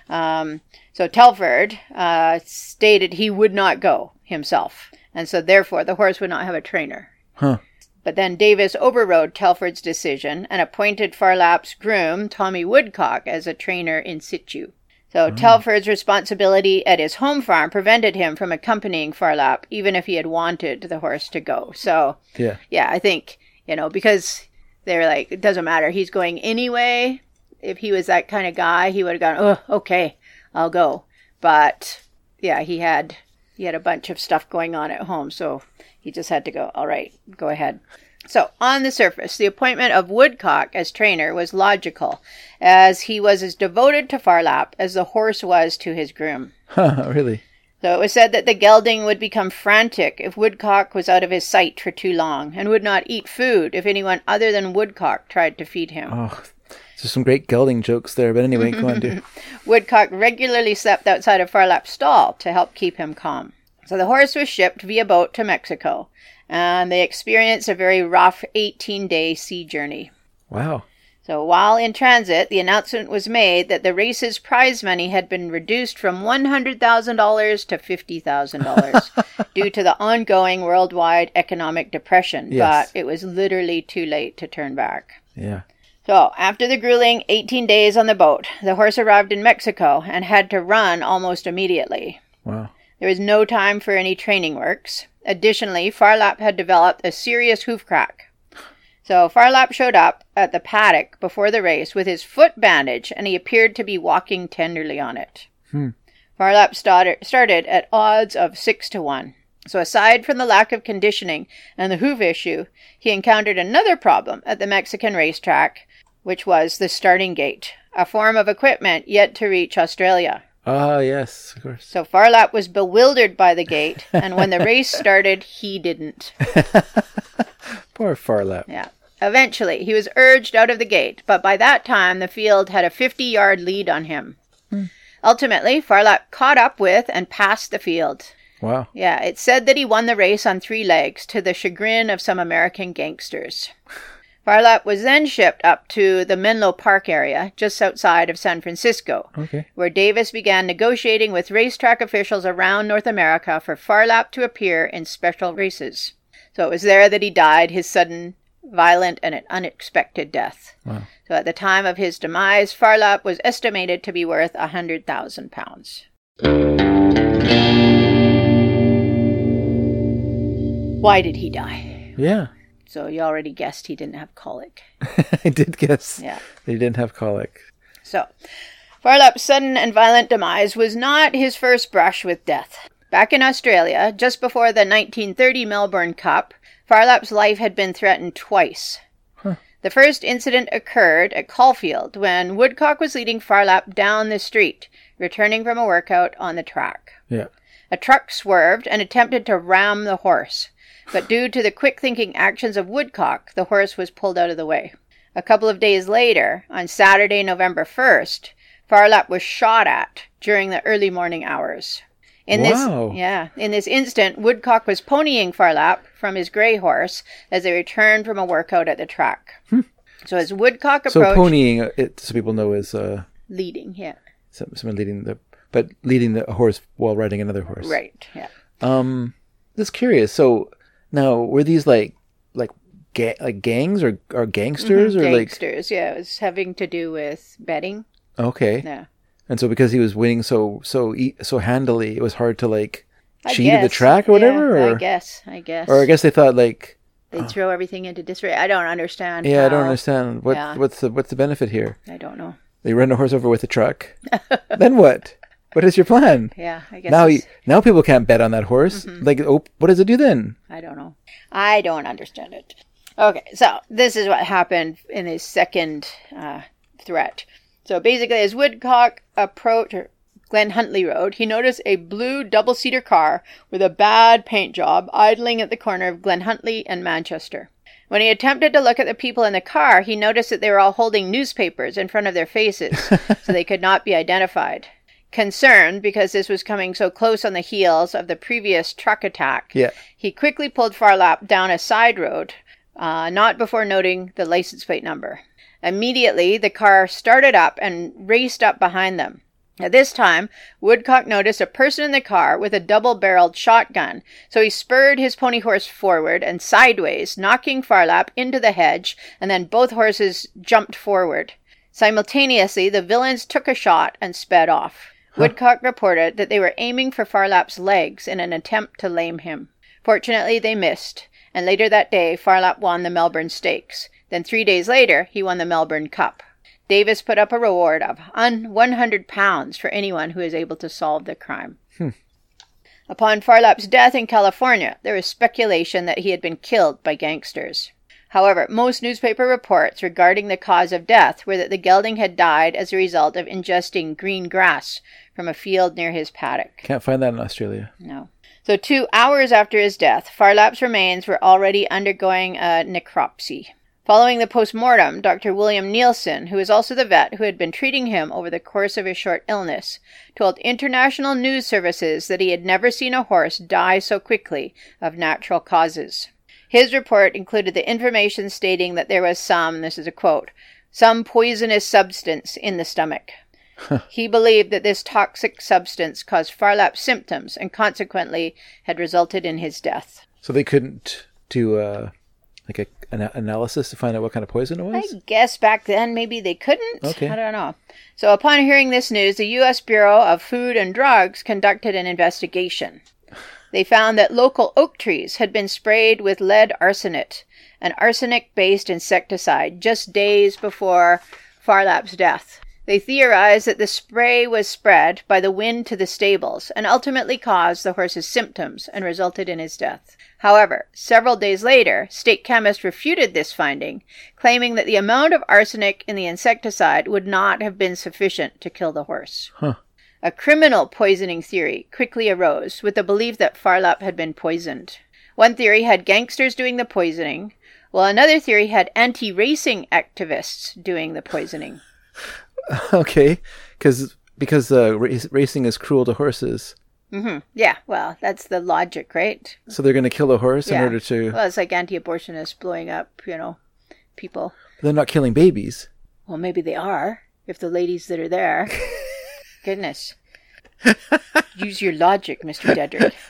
S2: Um, so Telford uh, stated he would not go himself, and so therefore the horse would not have a trainer.
S1: Huh.
S2: But then Davis overrode Telford's decision and appointed Phar Lap's groom, Tommy Woodcock, as a trainer in situ. So Telford's responsibility at his home farm prevented him from accompanying Phar Lap, even if he had wanted the horse to go. So
S1: Yeah.
S2: yeah, I think, you know, because they're like, it doesn't matter. He's going anyway. If he was that kind of guy, he would have gone, oh, okay, I'll go. But yeah, he had he had a bunch of stuff going on at home, so he just had to go, all right, go ahead. So, on the surface, the appointment of Woodcock as trainer was logical, as he was as devoted to Phar Lap as the horse was to his groom.
S1: Really?
S2: So it was said that the gelding would become frantic if Woodcock was out of his sight for too long, and would not eat food if anyone other than Woodcock tried to feed him.
S1: Oh, there's some great gelding jokes there. But anyway, go on, dude.
S2: Woodcock regularly slept outside of Phar Lap's stall to help keep him calm. So the horse was shipped via boat to Mexico, and they experienced a very rough 18 day sea journey.
S1: Wow.
S2: So while in transit, the announcement was made that the race's prize money had been reduced from $100,000 to $50,000 due to the ongoing worldwide economic depression,
S1: Yes.
S2: but it was literally too late to turn back.
S1: Yeah.
S2: So, after the grueling 18 days on the boat, the horse arrived in Mexico and had to run almost immediately.
S1: Wow.
S2: There was no time for any training works. Additionally, Phar Lap had developed a serious hoof crack. So Phar Lap showed up at the paddock before the race with his foot bandaged, and he appeared to be walking tenderly on it.
S1: Hmm.
S2: Phar Lap started, started at odds of six to one. So aside from the lack of conditioning and the hoof issue, he encountered another problem at the Mexican racetrack, which was the starting gate, a form of equipment yet to reach Australia.
S1: Ah, yes, of course.
S2: So Phar Lap was bewildered by the gate, and when the race started, he didn't.
S1: Poor Phar Lap.
S2: Yeah. Eventually, he was urged out of the gate, but by that time, the field had a 50 yard lead on him. Hmm. Ultimately, Phar Lap caught up with and passed the field.
S1: Wow.
S2: Yeah, it said that he won the race on three legs to the chagrin of some American gangsters. Phar Lap was then shipped up to the Menlo Park area, just outside of San Francisco,
S1: Okay.
S2: where Davis began negotiating with racetrack officials around North America for Phar Lap to appear in special races. So it was there that he died his sudden, violent, and an unexpected death.
S1: Wow.
S2: So at the time of his demise, Phar Lap was estimated to be worth a hundred thousand pounds. Why did he die?
S1: Yeah.
S2: So you already guessed he didn't have colic.
S1: I did guess
S2: Yeah.
S1: they didn't have colic.
S2: So, Phar Lap's sudden and violent demise was not his first brush with death. Back in Australia, just before the 1930 Melbourne Cup, Phar Lap's life had been threatened twice.
S1: Huh.
S2: The first incident occurred at Caulfield when Woodcock was leading Phar Lap down the street, returning from a workout on the track.
S1: Yeah.
S2: A truck swerved and attempted to ram the horse, but due to the quick thinking actions of Woodcock, the horse was pulled out of the way. A couple of days later, on Saturday, November 1st, Phar Lap was shot at during the early morning hours. In
S1: Wow.
S2: this yeah, in this instant, Woodcock was ponying Phar Lap from his gray horse as they returned from a workout at the track. So as Woodcock
S1: Hmm. So ponying, uh, it so people know is uh,
S2: leading, yeah.
S1: someone leading the, but leading the horse while riding another horse.
S2: Right, yeah.
S1: Um, just curious. So now, were these like like ga- like gangs or or gangsters or like
S2: Gangsters, yeah. It was having to do with betting.
S1: okay?
S2: Yeah.
S1: And so because he was winning so so so handily, it was hard to like
S2: I
S1: cheat at the track or whatever.
S2: Yeah,
S1: or
S2: I guess. I guess.
S1: or I guess they thought like
S2: They'd throw everything into disarray. I don't understand.
S1: yeah, I don't understand what
S2: Yeah.
S1: what's the what's the benefit here.
S2: I don't know.
S1: They run a horse over with a truck. then what? What is your plan?
S2: Yeah, I guess
S1: Now,
S2: it's-
S1: now people can't bet on that horse.
S2: Mm-hmm.
S1: Like, oh, what does it do then?
S2: I don't know. I don't understand it. Okay, so this is what happened in his second uh, threat. So basically, as Woodcock approached Glen Huntly Road, he noticed a blue double seater car with a bad paint job idling at the corner of Glen Huntly and Manchester. When he attempted to look at the people in the car, he noticed that they were all holding newspapers in front of their faces, so they could not be identified. Concerned because this was coming so close on the heels of the previous truck attack,
S1: Yeah.
S2: he quickly pulled Phar Lap down a side road, uh, not before noting the license plate number. Immediately, the car started up and raced up behind them. At this time, Woodcock noticed a person in the car with a double barreled shotgun, so he spurred his pony horse forward and sideways, knocking Phar Lap into the hedge, and then both horses jumped forward. Simultaneously, the villains took a shot and sped off. Woodcock reported that they were aiming for Phar Lap's legs in an attempt to lame him. Fortunately, they missed, and later that day, Phar Lap won the Melbourne Stakes. Then, three days later, he won the Melbourne Cup. Davis put up a reward of un- £100 for anyone who is able to solve the crime. Hmm. Upon Phar Lap's death in California, there was speculation that he had been killed by gangsters. However, most newspaper reports regarding the cause of death were that the gelding had died as a result of ingesting green grass from a field near his paddock.
S1: Can't find that in Australia.
S2: No. So, two hours after his death, Phar Lap's remains were already undergoing a necropsy. Following the post mortem, Dr. William Nielsen, who is also the vet who had been treating him over the course of his short illness, told international news services that he had never seen a horse die so quickly of natural causes. His report included the information stating that there was some, this is a quote, some poisonous substance in the stomach. he believed that this toxic substance caused Phar Lap's symptoms and consequently had resulted in his death.
S1: So they couldn't do uh, like a, an analysis to find out what kind of poison it was?
S2: I guess back then maybe they couldn't.
S1: Okay.
S2: I don't know. So upon hearing this news, the U.S. Bureau of Food and Drugs conducted an investigation. They found that local oak trees had been sprayed with lead arsenate, an arsenic based insecticide, just days before Phar Lap's death. They theorized that the spray was spread by the wind to the stables and ultimately caused the horse's symptoms and resulted in his death. However, several days later, state chemists refuted this finding, claiming that the amount of arsenic in the insecticide would not have been sufficient to kill the horse.
S1: Huh.
S2: A criminal poisoning theory quickly arose with the belief that Phar Lap had been poisoned. One theory had gangsters doing the poisoning, while another theory had anti racing activists doing the poisoning.
S1: okay, because because uh, rac- racing is cruel to horses,
S2: hmm Yeah, well, that's the logic, right?
S1: so they're going to kill a horse in order to.
S2: Well, it's like anti abortionists blowing up, you know, people.
S1: They're not killing babies.
S2: Well, maybe they are, if the ladies that are there. Goodness. Use your logic, Mr. Dedrick.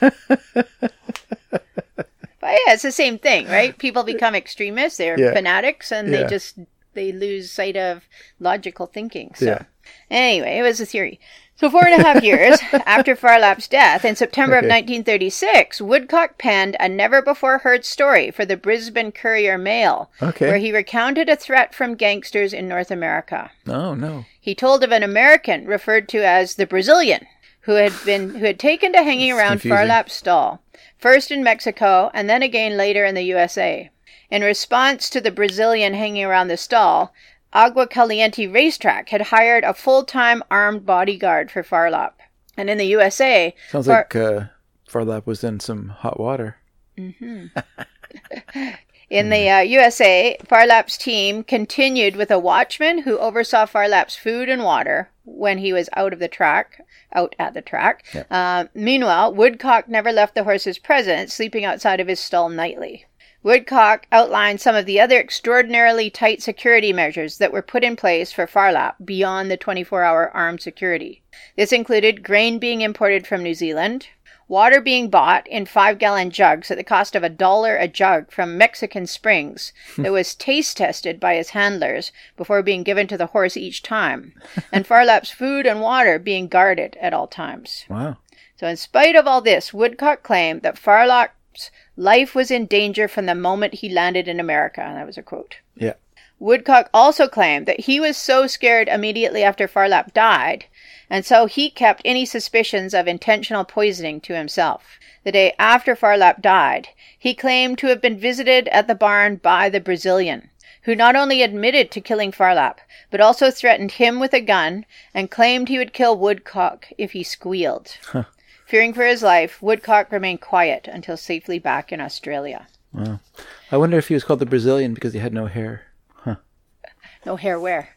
S2: but yeah, it's the same thing, right? People become extremists, they're
S1: Yeah.
S2: fanatics, and they just they lose sight of logical thinking. So
S1: Yeah.
S2: anyway, it was a theory. So four and a half years after Phar Lap's death, in September of 1936, Woodcock penned a never-before-heard story for the Brisbane Courier Mail,
S1: Okay.
S2: where he recounted a threat from gangsters in North America.
S1: Oh no.
S2: He told of an American referred to as the Brazilian who had been who had taken to hanging around.
S1: Phar
S2: Lap's stall, first in Mexico and then again later in the USA. In response to the Brazilian hanging around the stall, Agua Caliente Racetrack had hired a full-time armed bodyguard for Phar Lap. And in the USA,
S1: Sounds
S2: Far-
S1: like uh, Phar Lap was in some hot water.
S2: In the uh, USA, Phar Lap's team continued with a watchman who oversaw Phar Lap's food and water when he was out of the track, out at the track. Uh, meanwhile, Woodcock never left the horse's presence, sleeping outside of his stall nightly. Woodcock outlined some of the other extraordinarily tight security measures that were put in place for Phar Lap beyond the 24 hour armed security. This included grain being imported from New Zealand, water being bought in five gallon jugs at the cost of a dollar a jug from Mexican Springs that was taste tested by his handlers before being given to the horse each time, and Phar Lap's food and water being guarded at all times.
S1: Wow.
S2: So, in spite of all this, Woodcock claimed that Phar Lap's life was in danger from the moment he landed in America. And that was a quote.
S1: Yeah.
S2: Woodcock also claimed that he was so scared immediately after Phar Lap died, and so he kept any suspicions of intentional poisoning to himself. The day after Phar Lap died, he claimed to have been visited at the barn by the Brazilian, who not only admitted to killing Phar Lap, but also threatened him with a gun and claimed he would kill Woodcock if he squealed.
S1: Huh.
S2: Fearing for his life, Woodcock remained quiet until safely back in Australia.
S1: Wow. I wonder if he was called the Brazilian because he had no hair.
S2: No hair where?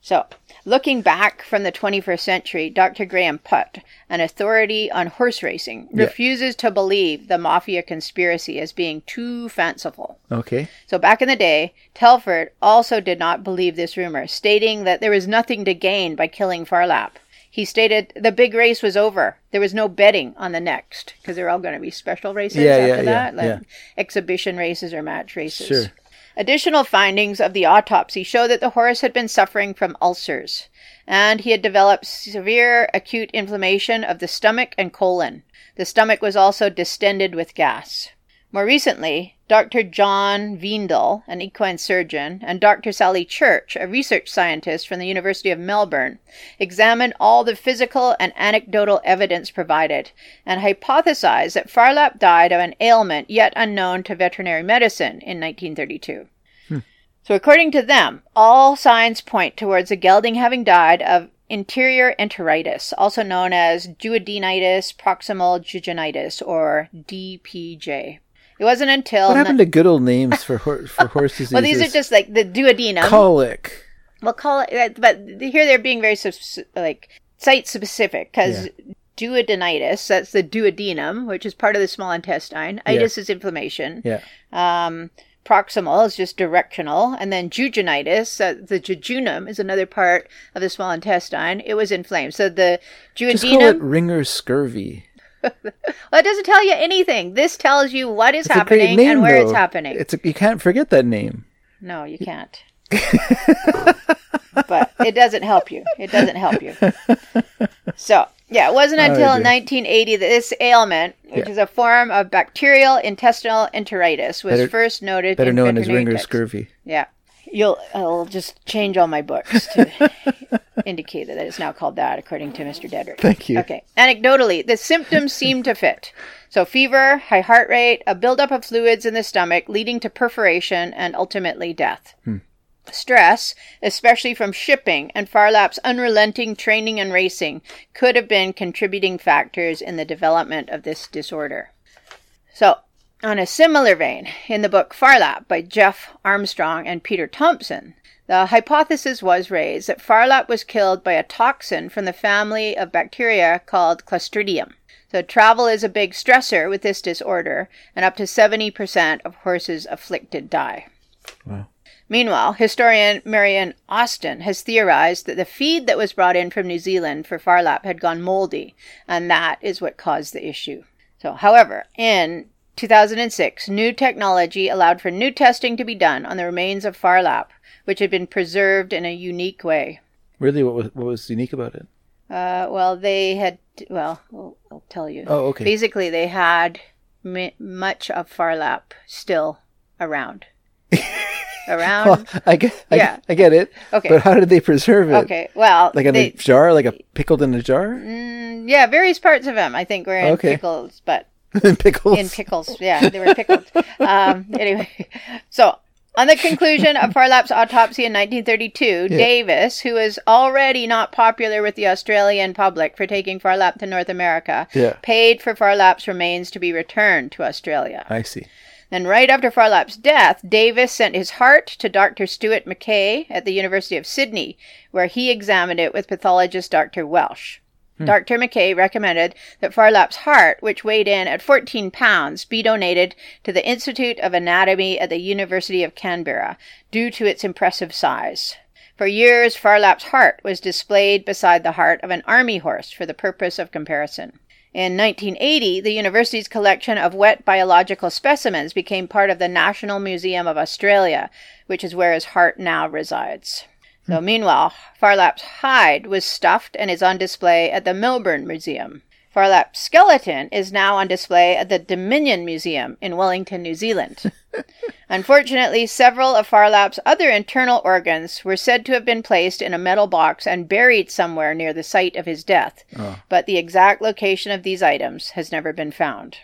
S2: So, looking back from the 21st century, Dr. Graham Putt, an authority on horse racing,
S1: Yeah.
S2: refuses to believe the mafia conspiracy as being too fanciful.
S1: Okay.
S2: So, back in the day, Telford also did not believe this rumor, stating that there was nothing to gain by killing Phar Lap. He stated the big race was over. There was no betting on the next because they're all going to be special races
S1: Yeah,
S2: after
S1: yeah, yeah,
S2: that, like
S1: yeah.
S2: exhibition races or match races.
S1: Sure.
S2: Additional findings of the autopsy show that the horse had been suffering from ulcers, and he had developed severe acute inflammation of the stomach and colon. The stomach was also distended with gas. More recently, Dr. John Veendal, an equine surgeon, and Dr. Sally Church, a research scientist from the University of Melbourne, examined all the physical and anecdotal evidence provided and hypothesized that Phar Lap died of an ailment yet unknown to veterinary medicine in 1932. Hmm. So, according to them, all signs point towards the gelding having died of anterior enteritis, also known as duodenitis proximal jejunitis, or DPJ. It wasn't until
S1: What happened to good old names for hor- for horse diseases?
S2: well, these are just like the duodenum.
S1: colic.
S2: We'll call it, but here they're being very like site specific because duodenitis, that's the duodenum, which is part of the small intestine.
S1: Yeah.
S2: Itis is inflammation.
S1: Yeah.
S2: Um, proximal is just directional, and then jejunitis, uh, the jejunum is another part of the small intestine. It was inflamed. So the
S1: Just call it
S2: duodenum,
S1: ringer scurvy.
S2: well, it doesn't tell you anything. This tells you what is
S1: It's
S2: happening
S1: name,
S2: and where it's happening.
S1: It's a, you can't forget that name.
S2: No, you can't. but it doesn't help you. It doesn't help you. So, yeah, it wasn't
S1: Oh,
S2: until
S1: dear.
S2: 1980 that this ailment, which
S1: Yeah.
S2: is a form of bacterial intestinal enteritis, was
S1: Better-
S2: first noted
S1: Better known as
S2: veterinary
S1: ringer
S2: texts.
S1: scurvy.
S2: Yeah. You'll I'll just change all my books to indicate that it's now called that according to Mr. Dedrick.
S1: Thank you.
S2: Okay. Anecdotally, the symptoms seem to fit. So fever, high heart rate, a buildup of fluids in the stomach leading to perforation and ultimately death. Hmm. Stress, especially from shipping and Phar Lap's unrelenting training and racing, could have been contributing factors in the development of this disorder. So, on a similar vein, in the book Phar Lap by Geoff Armstrong and Peter Thompson, the hypothesis was raised that Phar Lap was killed by a toxin from the family of bacteria called Clostridium. So, travel is a big stressor with this disorder, and up to 70% of horses afflicted die.
S1: Wow.
S2: Meanwhile, historian Marion Austin has theorized that the feed that was brought in from New Zealand for Phar Lap had gone moldy, and that is what caused the issue. So, however, in 2006, new technology allowed for new testing to be done on the remains of Phar Lap, which had been preserved in a unique way.
S1: Really, what was what was unique about it?
S2: Uh, well, they had, well, I'll, tell you.
S1: Oh, okay.
S2: Basically, they had m- much of Phar Lap still around. around.
S1: Well, I get, I,
S2: Yeah.
S1: get, I get it.
S2: Okay.
S1: But how did they preserve it?
S2: Okay, well,
S1: Like in
S2: they,
S1: a jar, like a pickled in a jar?
S2: mm, yeah, various parts of them I think were in
S1: Okay.
S2: pickles, but
S1: in pickles.
S2: in pickles, yeah, they were pickled. um, anyway, so on the conclusion of Phar Lap's autopsy in 1932, Davis, who was already not popular with the Australian public for taking Phar Lap to North America,
S1: Yeah.
S2: paid for Phar Lap's remains to be returned to Australia.
S1: I see.
S2: Then, right after Phar Lap's death, Davis sent his heart to Dr. Stuart McKay at the University of Sydney, where he examined it with pathologist Dr. Welsh. Hmm. Dr. McKay recommended that Phar Lap's heart, which weighed in at 14 pounds, be donated to the Institute of Anatomy at the University of Canberra due to its impressive size. For years, Phar Lap's heart was displayed beside the heart of an army horse for the purpose of comparison. In 1980, the university's collection of wet biological specimens became part of the National Museum of Australia, which is where his heart now resides. So, meanwhile, Phar Lap's hide was stuffed and is on display at the Melbourne Museum. Phar Lap's skeleton is now on display at the Dominion Museum in Wellington, New Zealand. Unfortunately, several of Phar Lap's other internal organs were said to have been placed in a metal box and buried somewhere near the site of his death,
S1: Oh.
S2: but the exact location of these items has never been found.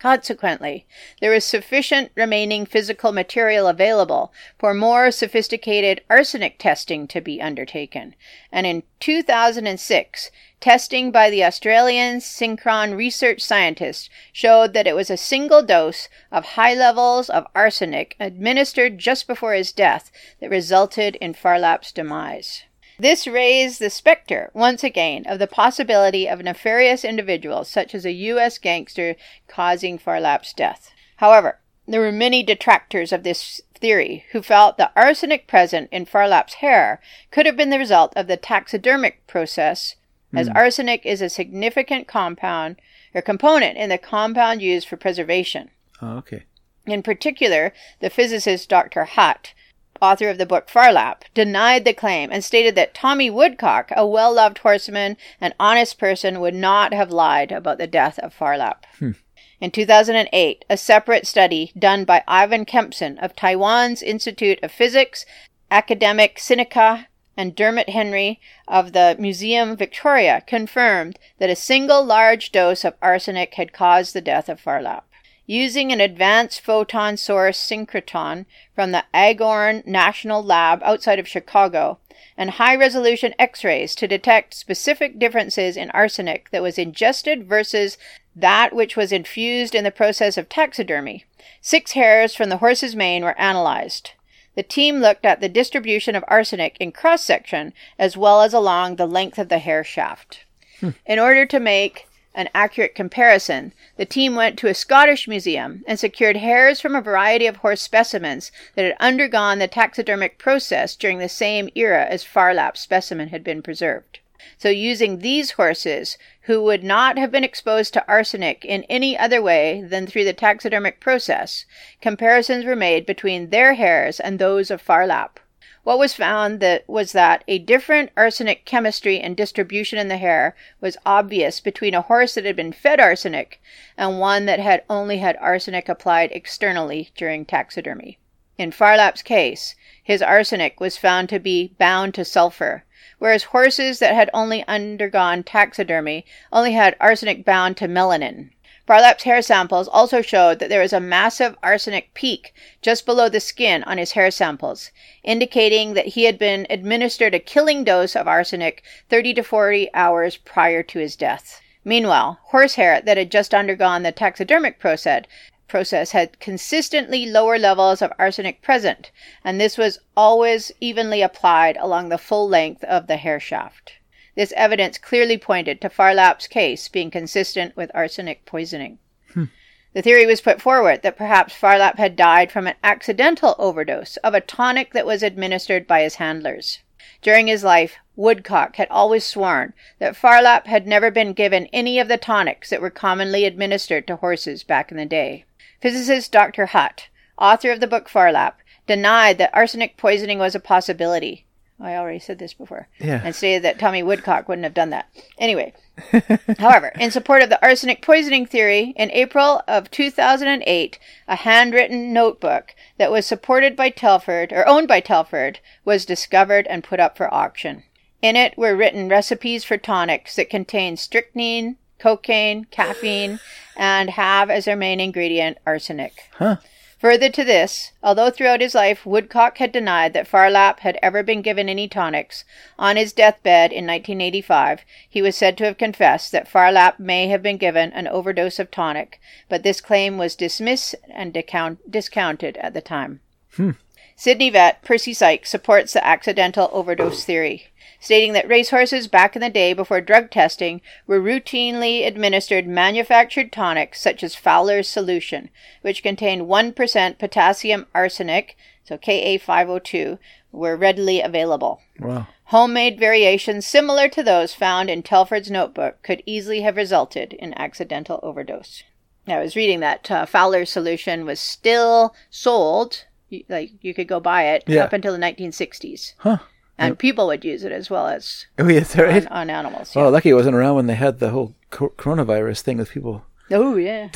S2: Consequently, there is sufficient remaining physical material available for more sophisticated arsenic testing to be undertaken. And in 2006, testing by the Australian Synchrotron research scientists showed that it was a single dose of high levels of arsenic administered just before his death that resulted in Phar Lap's demise. This raised the specter, once again, of the possibility of nefarious individuals such as a U.S. gangster causing Phar Lap's death. However, there were many detractors of this theory who felt the arsenic present in Phar Lap's hair could have been the result of the taxidermic process, as hmm. arsenic is a significant compound or component in the compound used for preservation.
S1: Oh, okay.
S2: In particular, the physicist Dr. Hutt, author of the book Phar Lap, denied the claim and stated that Tommy Woodcock, a well loved horseman and honest person, would not have lied about the death of Farlap. Lap. In 2008, a separate study done by Ivan Kempson of Taiwan's Institute of Physics, Academia Sinica, and Dermot Henry of the Museum Victoria confirmed that a single large dose of arsenic had caused the death of Phar Lap. Using an advanced photon source synchrotron from the Argonne National Lab outside of Chicago and high resolution X rays to detect specific differences in arsenic that was ingested versus that which was infused in the process of taxidermy, six hairs from the horse's mane were analyzed. The team looked at the distribution of arsenic in cross section as well as along the length of the hair shaft. Hmm. In order to make an accurate comparison, the team went to a Scottish museum and secured hairs from a variety of horse specimens that had undergone the taxidermic process during the same era as Phar Lap's specimen had been preserved. So, using these horses, who would not have been exposed to arsenic in any other way than through the taxidermic process, comparisons were made between their hairs and those of Phar Lap. What was found that was that a different arsenic chemistry and distribution in the hair was obvious between a horse that had been fed arsenic and one that had only had arsenic applied externally during taxidermy. In Phar Lap's case, his arsenic was found to be bound to sulfur, whereas horses that had only undergone taxidermy only had arsenic bound to melanin. Phar Lap's hair samples also showed that there was a massive arsenic peak just below the skin on his hair samples, indicating that he had been administered a killing dose of arsenic 30 to 40 hours prior to his death. Meanwhile, horsehair that had just undergone the taxidermic process process had consistently lower levels of arsenic present, and this was always evenly applied along the full length of the hair shaft. This evidence clearly pointed to Phar Lap's case being consistent with arsenic poisoning. Hmm. The theory was put forward that perhaps Phar Lap had died from an accidental overdose of a tonic that was administered by his handlers. During his life, Woodcock had always sworn that Phar Lap had never been given any of the tonics that were commonly administered to horses back in the day. Physicist Dr. Hutt, author of the book Phar Lap, denied that arsenic poisoning was a possibility. I already said this before.
S1: Yeah.
S2: And stated that Tommy Woodcock wouldn't have done that. Anyway, However, in support of the arsenic poisoning theory, in April of 2008, a handwritten notebook that was supported by Telford or owned by Telford was discovered and put up for auction. In it were written recipes for tonics that contain strychnine, cocaine, caffeine, and have as their main ingredient arsenic.
S1: Huh.
S2: Further to this, although throughout his life Woodcock had denied that Phar Lap had ever been given any tonics, on his deathbed in 1985, he was said to have confessed that Phar Lap may have been given an overdose of tonic, but this claim was dismissed and decount- discounted at the time. Hmm. Sydney vet Percy Sykes supports the accidental overdose theory, stating that racehorses back in the day before drug testing were routinely administered manufactured tonics such as Fowler's solution, which contained 1% potassium arsenic, so Ka502, were readily available.
S1: Wow.
S2: Homemade variations similar to those found in Telford's notebook could easily have resulted in accidental overdose. I was reading that uh, Fowler's solution was still sold, like you could go buy it,
S1: Yeah.
S2: up until the 1960s.
S1: Huh.
S2: And people would use it as well as
S1: Oh, yes, right.
S2: on, on animals.
S1: Oh, lucky it wasn't around when they had the whole co- coronavirus thing with people
S2: Oh yeah.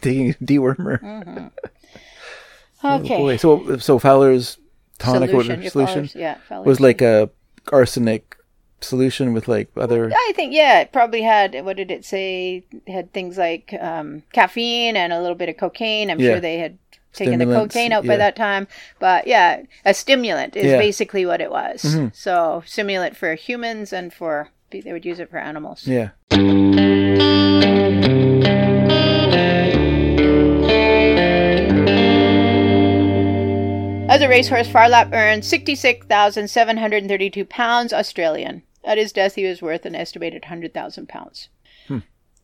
S1: taking dewormer.
S2: Mm-hmm.
S1: Oh,
S2: Okay.
S1: boy. So so Fowler's tonic whatever
S2: your
S1: solution
S2: Fowler's- yeah, Fowler's.
S1: was like a arsenic solution with like other.
S2: I think yeah, it probably had what did it say? It had things like um, caffeine and a little bit of cocaine. I'm
S1: Yeah.
S2: sure they had taken the cocaine out
S1: yeah.
S2: by that time. But yeah, a stimulant is
S1: Yeah. Mm-hmm.
S2: basically what it was. So stimulant for humans and for they would use it for animals.
S1: Yeah.
S2: As a racehorse, Phar Lap earned 66,732 pounds Australian. At his death, he was worth an estimated 100,000 pounds.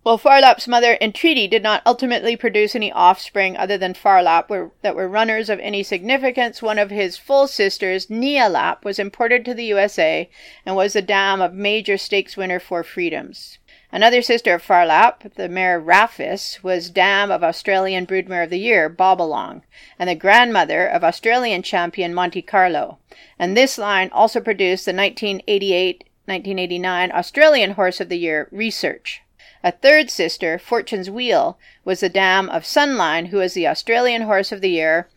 S2: While Phar Lap's mother, Entreaty, did not ultimately produce any offspring other than Phar Lap were, that were runners of any significance, one of his full sisters, Nealap, was imported to the USA and was the dam of major stakes winner Four Freedoms. Another sister of Phar Lap, the mare Raffis, was dam of Australian Broodmare of the Year, Bobalong, and the grandmother of Australian champion Monte Carlo. And this line also produced the 1988 1989 Australian Horse of the Year, Research. A third sister, Fortune's Wheel, was the dam of Sunline, who was the Australian Horse of the Year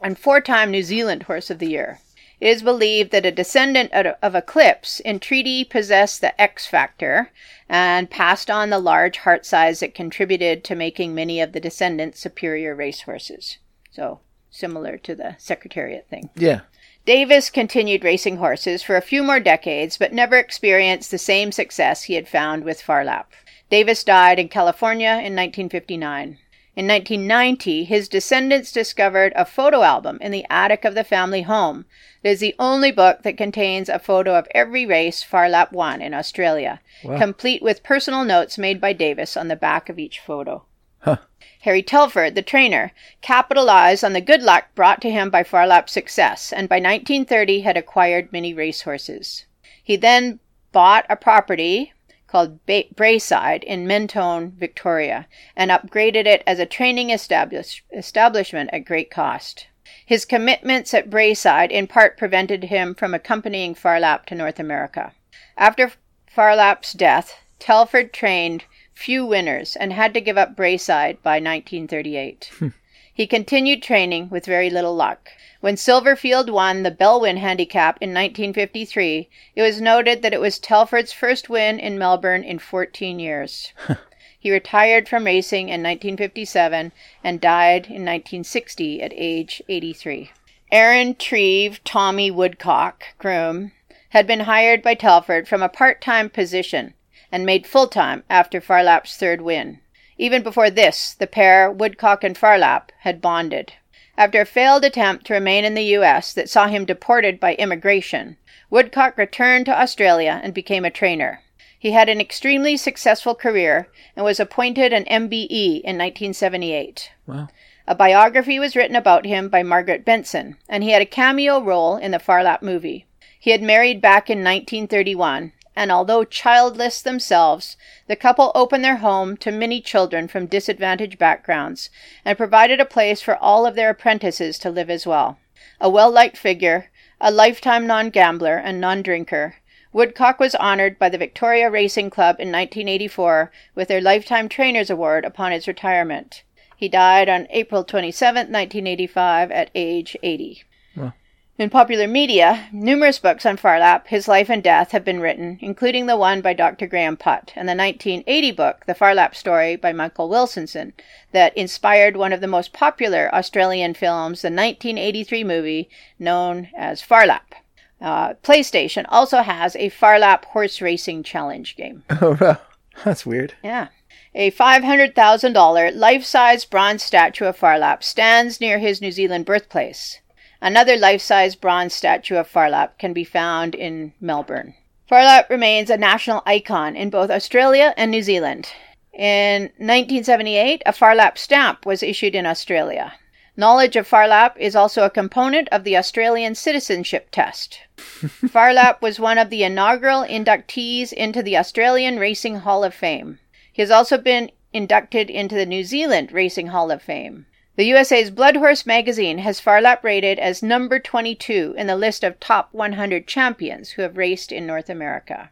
S2: and four time New Zealand Horse of the Year. It is believed that a descendant of, Eclipse, Entreaty possessed the X factor and passed on the large heart size that contributed to making many of the descendants superior racehorses. So, similar to the Secretariat thing.
S1: Yeah.
S2: Davis continued racing horses for a few more decades, but never experienced the same success he had found with Phar Lap. Davis died in California in 1959. In 1990, his descendants discovered a photo album in the attic of the family home. It is the only book that contains a photo of every race Phar Lap won in Australia,
S1: Wow.
S2: complete with personal notes made by Davis on the back of each photo.
S1: Huh.
S2: Harry Telford, the trainer, capitalized on the good luck brought to him by Phar Lap's success, and by 1930 had acquired many racehorses. He then bought a property called ba- Braeside in Mentone, Victoria, and upgraded it as a training establish- establishment at great cost. His commitments at Braeside in part prevented him from accompanying Phar Lap to North America. After Phar Lap's death, Telford trained few winners and had to give up Braeside by 1938. Hmm. He continued training with very little luck. When Silverfield won the Bellwin Handicap in 1953, it was noted that it was Telford's first win in Melbourne in 14 years. he retired from racing in 1957 and died in 1960 at age 83. Aaron Treve Tommy Woodcock, groom, had been hired by Telford from a part time position and made full time after Phar Lap's third win. Even before this, the pair, Woodcock and Phar Lap, had bonded. After a failed attempt to remain in the U.S. that saw him deported by immigration, Woodcock returned to Australia and became a trainer. He had an extremely successful career and was appointed an MBE in 1978.
S1: Wow.
S2: A biography was written about him by Margaret Benson, and he had a cameo role in the Phar Lap movie. He had married back in 1931, and although childless themselves, the couple opened their home to many children from disadvantaged backgrounds and provided a place for all of their apprentices to live as well. A well liked figure, a lifetime non gambler and non drinker, Woodcock was honored by the Victoria Racing Club in 1984 with their Lifetime Trainers Award upon his retirement. He died on April 27, 1985, at age 80.
S1: Wow.
S2: In popular media, numerous books on Phar Lap, his life and death, have been written, including the one by Dr. Graham Putt and the 1980 book, The Phar Lap Story by Michael Wilkinson, that inspired one of the most popular Australian films, the 1983 movie known as Phar Lap. Uh, PlayStation also has a Phar Lap horse racing challenge game.
S1: Oh wow. That's weird.
S2: Yeah. A $500,000 life size bronze statue of Phar Lap stands near his New Zealand birthplace. Another life size bronze statue of Phar Lap can be found in Melbourne. Phar Lap remains a national icon in both Australia and New Zealand. In 1978, a Phar Lap stamp was issued in Australia. Knowledge of Phar Lap is also a component of the Australian citizenship test. Phar Lap was one of the inaugural inductees into the Australian Racing Hall of Fame. He has also been inducted into the New Zealand Racing Hall of Fame. The USA's Blood Horse magazine has Phar Lap rated as number 22 in the list of top 100 champions who have raced in North America.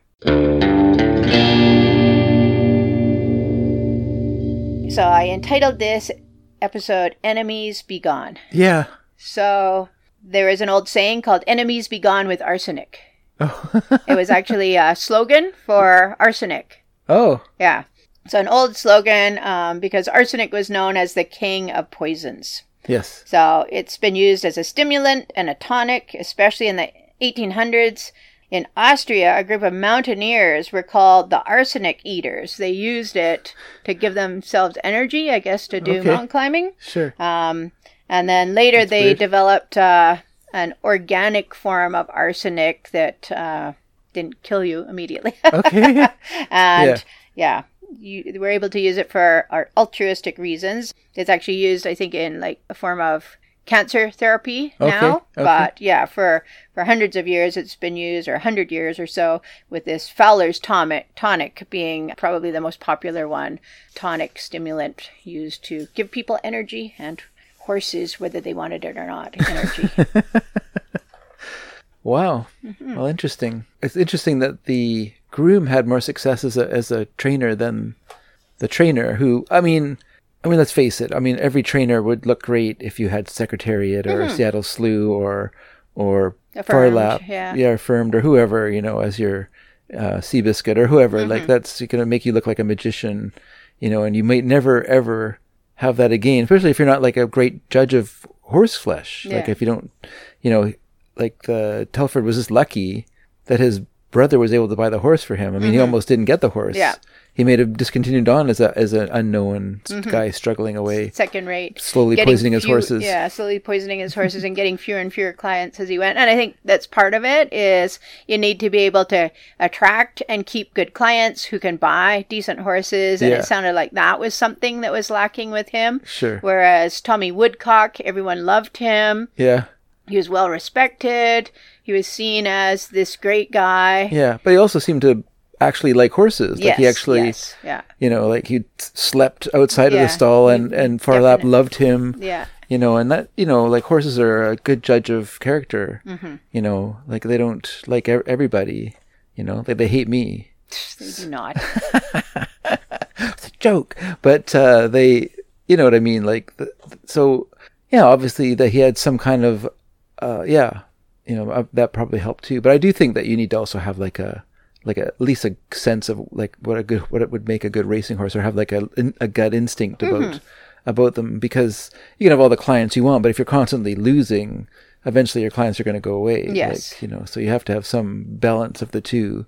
S2: So I entitled this episode Enemies Be Gone.
S1: Yeah.
S2: So there is an old saying called Enemies Be Gone with Arsenic.
S1: Oh.
S2: It was actually a slogan for arsenic.
S1: oh.
S2: Yeah. So an old slogan um, because arsenic was known as the king of poisons.
S1: Yes.
S2: So it's been used as a stimulant and a tonic, especially in the 1800s. In Austria, a group of mountaineers were called the arsenic eaters. They used it to give themselves energy, I guess, to do
S1: Okay.
S2: mountain climbing.
S1: Sure.
S2: Um, and then later they
S1: weird.
S2: developed uh, an organic form of arsenic that uh, didn't kill you immediately.
S1: Okay.
S2: and yeah, you were able to use it for our altruistic reasons. It's actually used, I think, in like a form of cancer therapy
S1: Okay,
S2: now.
S1: okay.
S2: But yeah, for for hundreds of years, it's been used, or hundred years or so, with this Fowler's tonic, tonic being probably the most popular one, tonic stimulant used to give people energy and horses, whether they wanted it or not, energy.
S1: Wow.
S2: Mm-hmm.
S1: Well, interesting. It's interesting that the groom had more success as a as a trainer than the trainer. Who, I mean, I mean, let's face it. I mean, every trainer would look great if you had Secretariat or Seattle Slew or or
S2: Mm-hmm. Affirmed,
S1: Phar Lap,
S2: yeah.
S1: affirmed or whoever you know as your uh, Seabiscuit or whoever.
S2: Mm-hmm.
S1: Like that's going to make you look like a magician, you know, and you might never ever have that again. Especially if you're not like a great judge of horse flesh. Like if you don't, you know, like the Telford was just lucky that his brother was able to buy the horse for him. I mean, he almost didn't get the horse.
S2: Mm-hmm. Yeah.
S1: He may have discontinued on as a as an unknown
S2: Mm-hmm.
S1: guy struggling away,
S2: Second rate.
S1: slowly poisoning his horses.
S2: Yeah, slowly poisoning his horses and getting fewer and fewer clients as he went. And I think that's part of it is you need to be able to attract and keep good clients who can buy decent horses. And
S1: Yeah.
S2: it sounded like that was something that was lacking with him.
S1: Sure.
S2: Whereas Tommy Woodcock, everyone loved him.
S1: Yeah.
S2: He was well respected. He was seen as this great guy.
S1: Yeah. But he also seemed to actually like horses.
S2: Yes,
S1: like he actually
S2: yes, yeah,
S1: you know, like he slept outside of the stall and, and Phar Lap
S2: definitely.
S1: loved him.
S2: yeah.
S1: You know, and that, you know, like horses are a good judge of character.
S2: Mm-hmm.
S1: You know, like they don't like ev- everybody. You know, like they hate me.
S2: They do not.
S1: It's a joke, but uh, they, you know what I mean. Like, th- th- so yeah, obviously that he had some kind of, uh, yeah, you know, uh, that probably helped too. But I do think that you need to also have like a, like a, at least a sense of like what a good, what it would make a good racing horse, or have like a a gut instinct about about them because you can have all the clients you want, but if you're constantly losing. Eventually, your clients are going to go away.
S2: Yes.
S1: Like, you know, so you have to have some balance of the 2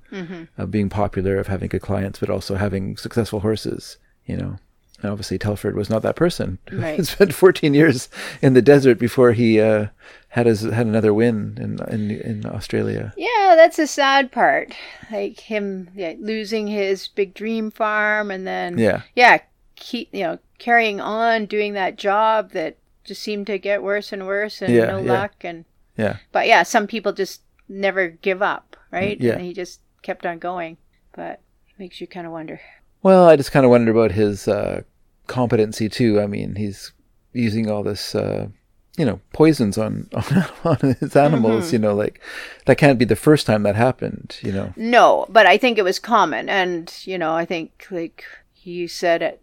S1: of being popular, of having good clients, but also having successful horses. You know, and obviously Telford was not that person.
S2: Right.
S1: Spent 14 years in the desert before he uh, had his had another win in in, in Australia.
S2: Yeah, that's the sad part. Like him yeah, losing his big dream farm and then
S1: Yeah.
S2: yeah, keep you know, carrying on doing that job that just seemed to get worse and worse and
S1: Yeah,
S2: no
S1: yeah.
S2: luck and
S1: Yeah,
S2: but yeah, some people just never give up, right?
S1: Yeah.
S2: And he just kept on going. But it makes you kind of wonder.
S1: Well, I just kind of wondered about his uh, competency too. I mean, he's using all this, uh, you know, poisons on on, on his animals. You know, like that can't be the first time that happened. You know,
S2: No, but I think it was common and you know, I think like you said it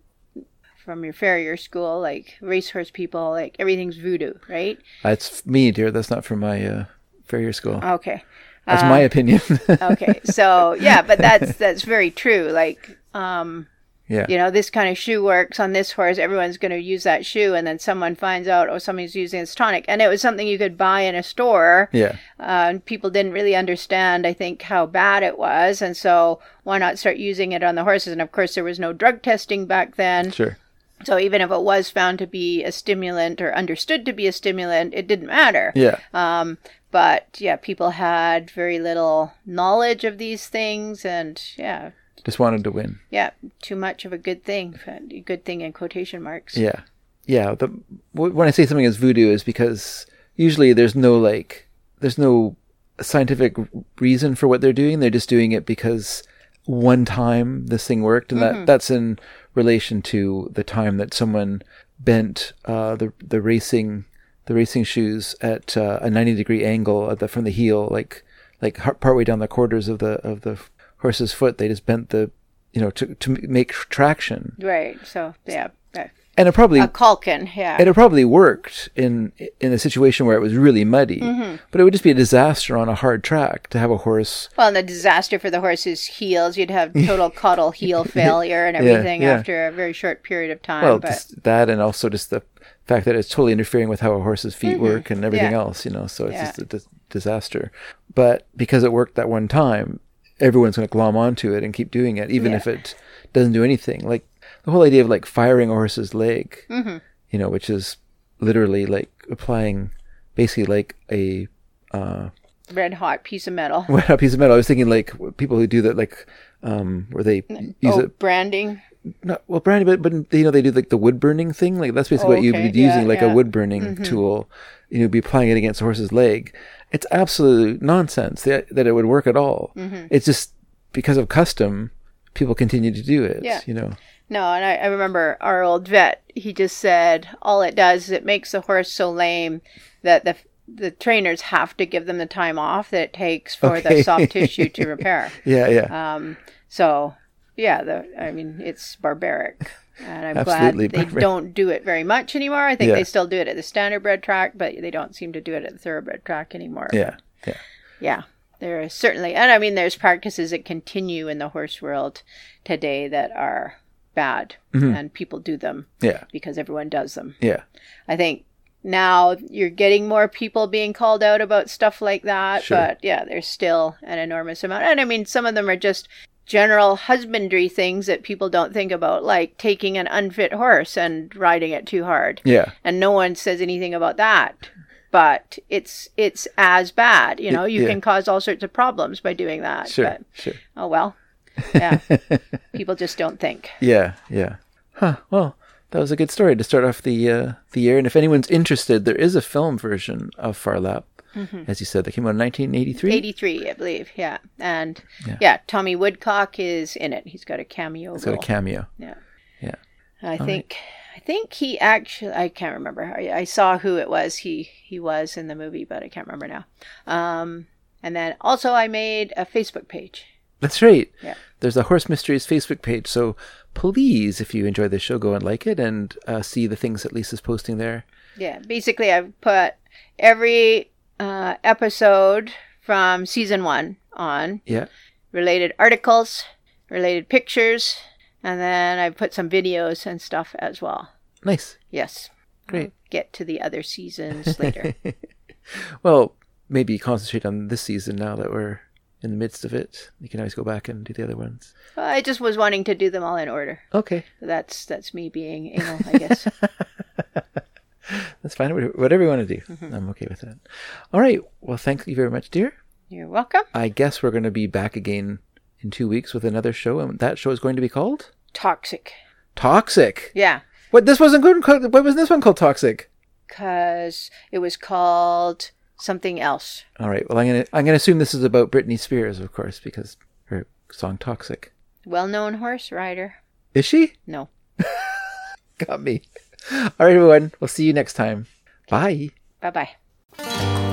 S2: from your farrier school, like racehorse people, like everything's voodoo, right?
S1: that's me, dear. That's not from my uh, farrier school.
S2: Okay.
S1: That's my opinion.
S2: okay so yeah but that's that's very true like um
S1: yeah,
S2: you know this kind of shoe works on this horse. Everyone's going to use that shoe. And then someone finds out oh somebody's using this tonic. And it was something you could buy in a store.
S1: Yeah,
S2: uh, and people didn't really understand i think how bad it was. And so why not start using it on the horses? And of course there was no drug testing back then.
S1: Sure.
S2: so even if it was found to be a stimulant or understood to be a stimulant it didn't matter.
S1: Yeah,
S2: um, but yeah, people had very little knowledge of these things, and yeah,
S1: just wanted to win.
S2: yeah, too much of a good thing. A good thing in quotation marks.
S1: Yeah, yeah. The when I say something is voodoo is because usually there's no like there's no scientific reason for what they're doing. They're just doing it because one time this thing worked, and that that's in relation to the time that someone bent uh, the the racing the racing shoes at uh, a 90 degree angle at the from the heel, like like partway down the quarters of the of the horse's foot. They just bent the you know, to to make traction.
S2: Right. So yeah, yeah.
S1: And it probably
S2: a caulkin. Yeah.
S1: and it probably worked in in a situation where it was really muddy.
S2: Mm-hmm.
S1: But it would just be a disaster on a hard track to have a horse.
S2: well, and the disaster for the horse's heels, you'd have total caudal heel failure and everything
S1: yeah.
S2: after a very short period of time.
S1: Well,
S2: but
S1: just that, and also just the fact that it's totally interfering with how a horse's feet work and everything
S2: Mm-hmm. Yeah.
S1: else. You know, so it's
S2: Yeah.
S1: just a disaster. But because it worked that one time, everyone's going to glom onto it and keep doing it, even
S2: Yeah.
S1: if it doesn't do anything. Like the whole idea of like firing a horse's leg,
S2: Mm-hmm.
S1: you know, which is literally like applying basically like a uh,
S2: red hot piece of metal.
S1: wet hot piece of metal. I was thinking like people who do that, like um, where they use
S2: oh,
S1: it
S2: branding.
S1: not well branding, but but you know they do like the wood burning thing. Like that's basically
S2: Oh,
S1: what you'd be using,
S2: Yeah,
S1: like
S2: yeah. Mm-hmm.
S1: a wood burning tool. You know, be applying it against a horse's leg. It's absolute nonsense that, that it would work at all.
S2: Mm-hmm.
S1: It's just because of custom, people continue to do it.
S2: Yeah.
S1: You know.
S2: No, and I, I remember our old vet. He just said all it does is it makes the horse so lame that the the trainers have to give them the time off that it takes for
S1: Okay.
S2: the soft tissue to repair.
S1: Yeah, yeah.
S2: Um, so yeah, the I mean it's barbaric, and I'm
S1: Absolutely
S2: glad they don't do it very much anymore. I think
S1: Yeah.
S2: they still do it at the standardbred track, but they don't seem to do it at the thoroughbred track anymore.
S1: yeah, yeah.
S2: Yeah, there is certainly, and I mean, there's practices that continue in the horse world today that are bad,
S1: Mm-hmm.
S2: and people do them
S1: Yeah,
S2: because everyone does them.
S1: yeah.
S2: I think now you're getting more people being called out about stuff like that,
S1: Sure.
S2: but yeah, there's still an enormous amount. And I mean, some of them are just general husbandry things that people don't think about, like taking an unfit horse and riding it too hard.
S1: Yeah.
S2: And no one says anything about that. But it's it's as bad, you know. You
S1: yeah.
S2: can cause all sorts of problems by doing that.
S1: Sure,
S2: But,
S1: sure.
S2: oh well, yeah. people just don't think.
S1: Yeah, yeah. Huh. Well, that was a good story to start off the uh, the year. And if anyone's interested, there is a film version of Phar Lap,
S2: Mm-hmm.
S1: as you said, that came out in 1983.
S2: 83, I believe. Yeah, and
S1: Yeah.
S2: yeah, Tommy Woodcock is in it. He's got a cameo
S1: got a cameo.
S2: yeah,
S1: Yeah.
S2: I think I think he actually I can't remember. I, I saw who it was. He he was in the movie, but I can't remember now. Um, and then also I made a Facebook page.
S1: That's right.
S2: Yeah.
S1: There's a Horse Mysteries Facebook page. So please, if you enjoy this show, go and like it and uh, see the things that Lezah's posting there.
S2: Yeah, basically I've put every uh, episode from season one on
S1: Yeah.
S2: related articles, related pictures, and then I put some videos and stuff as well.
S1: Nice.
S2: Yes.
S1: Great.
S2: Get to the other seasons later.
S1: Well, maybe concentrate on this season now that we're in the midst of it. You can always go back and do the other ones.
S2: I just was wanting to do them all in order.
S1: Okay.
S2: That's that's me being anal, I guess.
S1: That's fine. Whatever you want to do. Mm-hmm. I'm okay with that. All right. Well, thank you very much, dear.
S2: You're welcome.
S1: I guess we're going to be back again in two weeks with another show, and that show is going to be called
S2: Toxic.
S1: Toxic.
S2: Yeah,
S1: What? This wasn't good. What was this one called? Toxic.
S2: because it was called something else.
S1: All right. Well, I'm gonna I'm gonna assume this is about Britney Spears, of course, because her song "Toxic."
S2: Well-known horse rider.
S1: Is she?
S2: No.
S1: Got me. All right, everyone. We'll see you next time. Bye.
S2: Bye bye.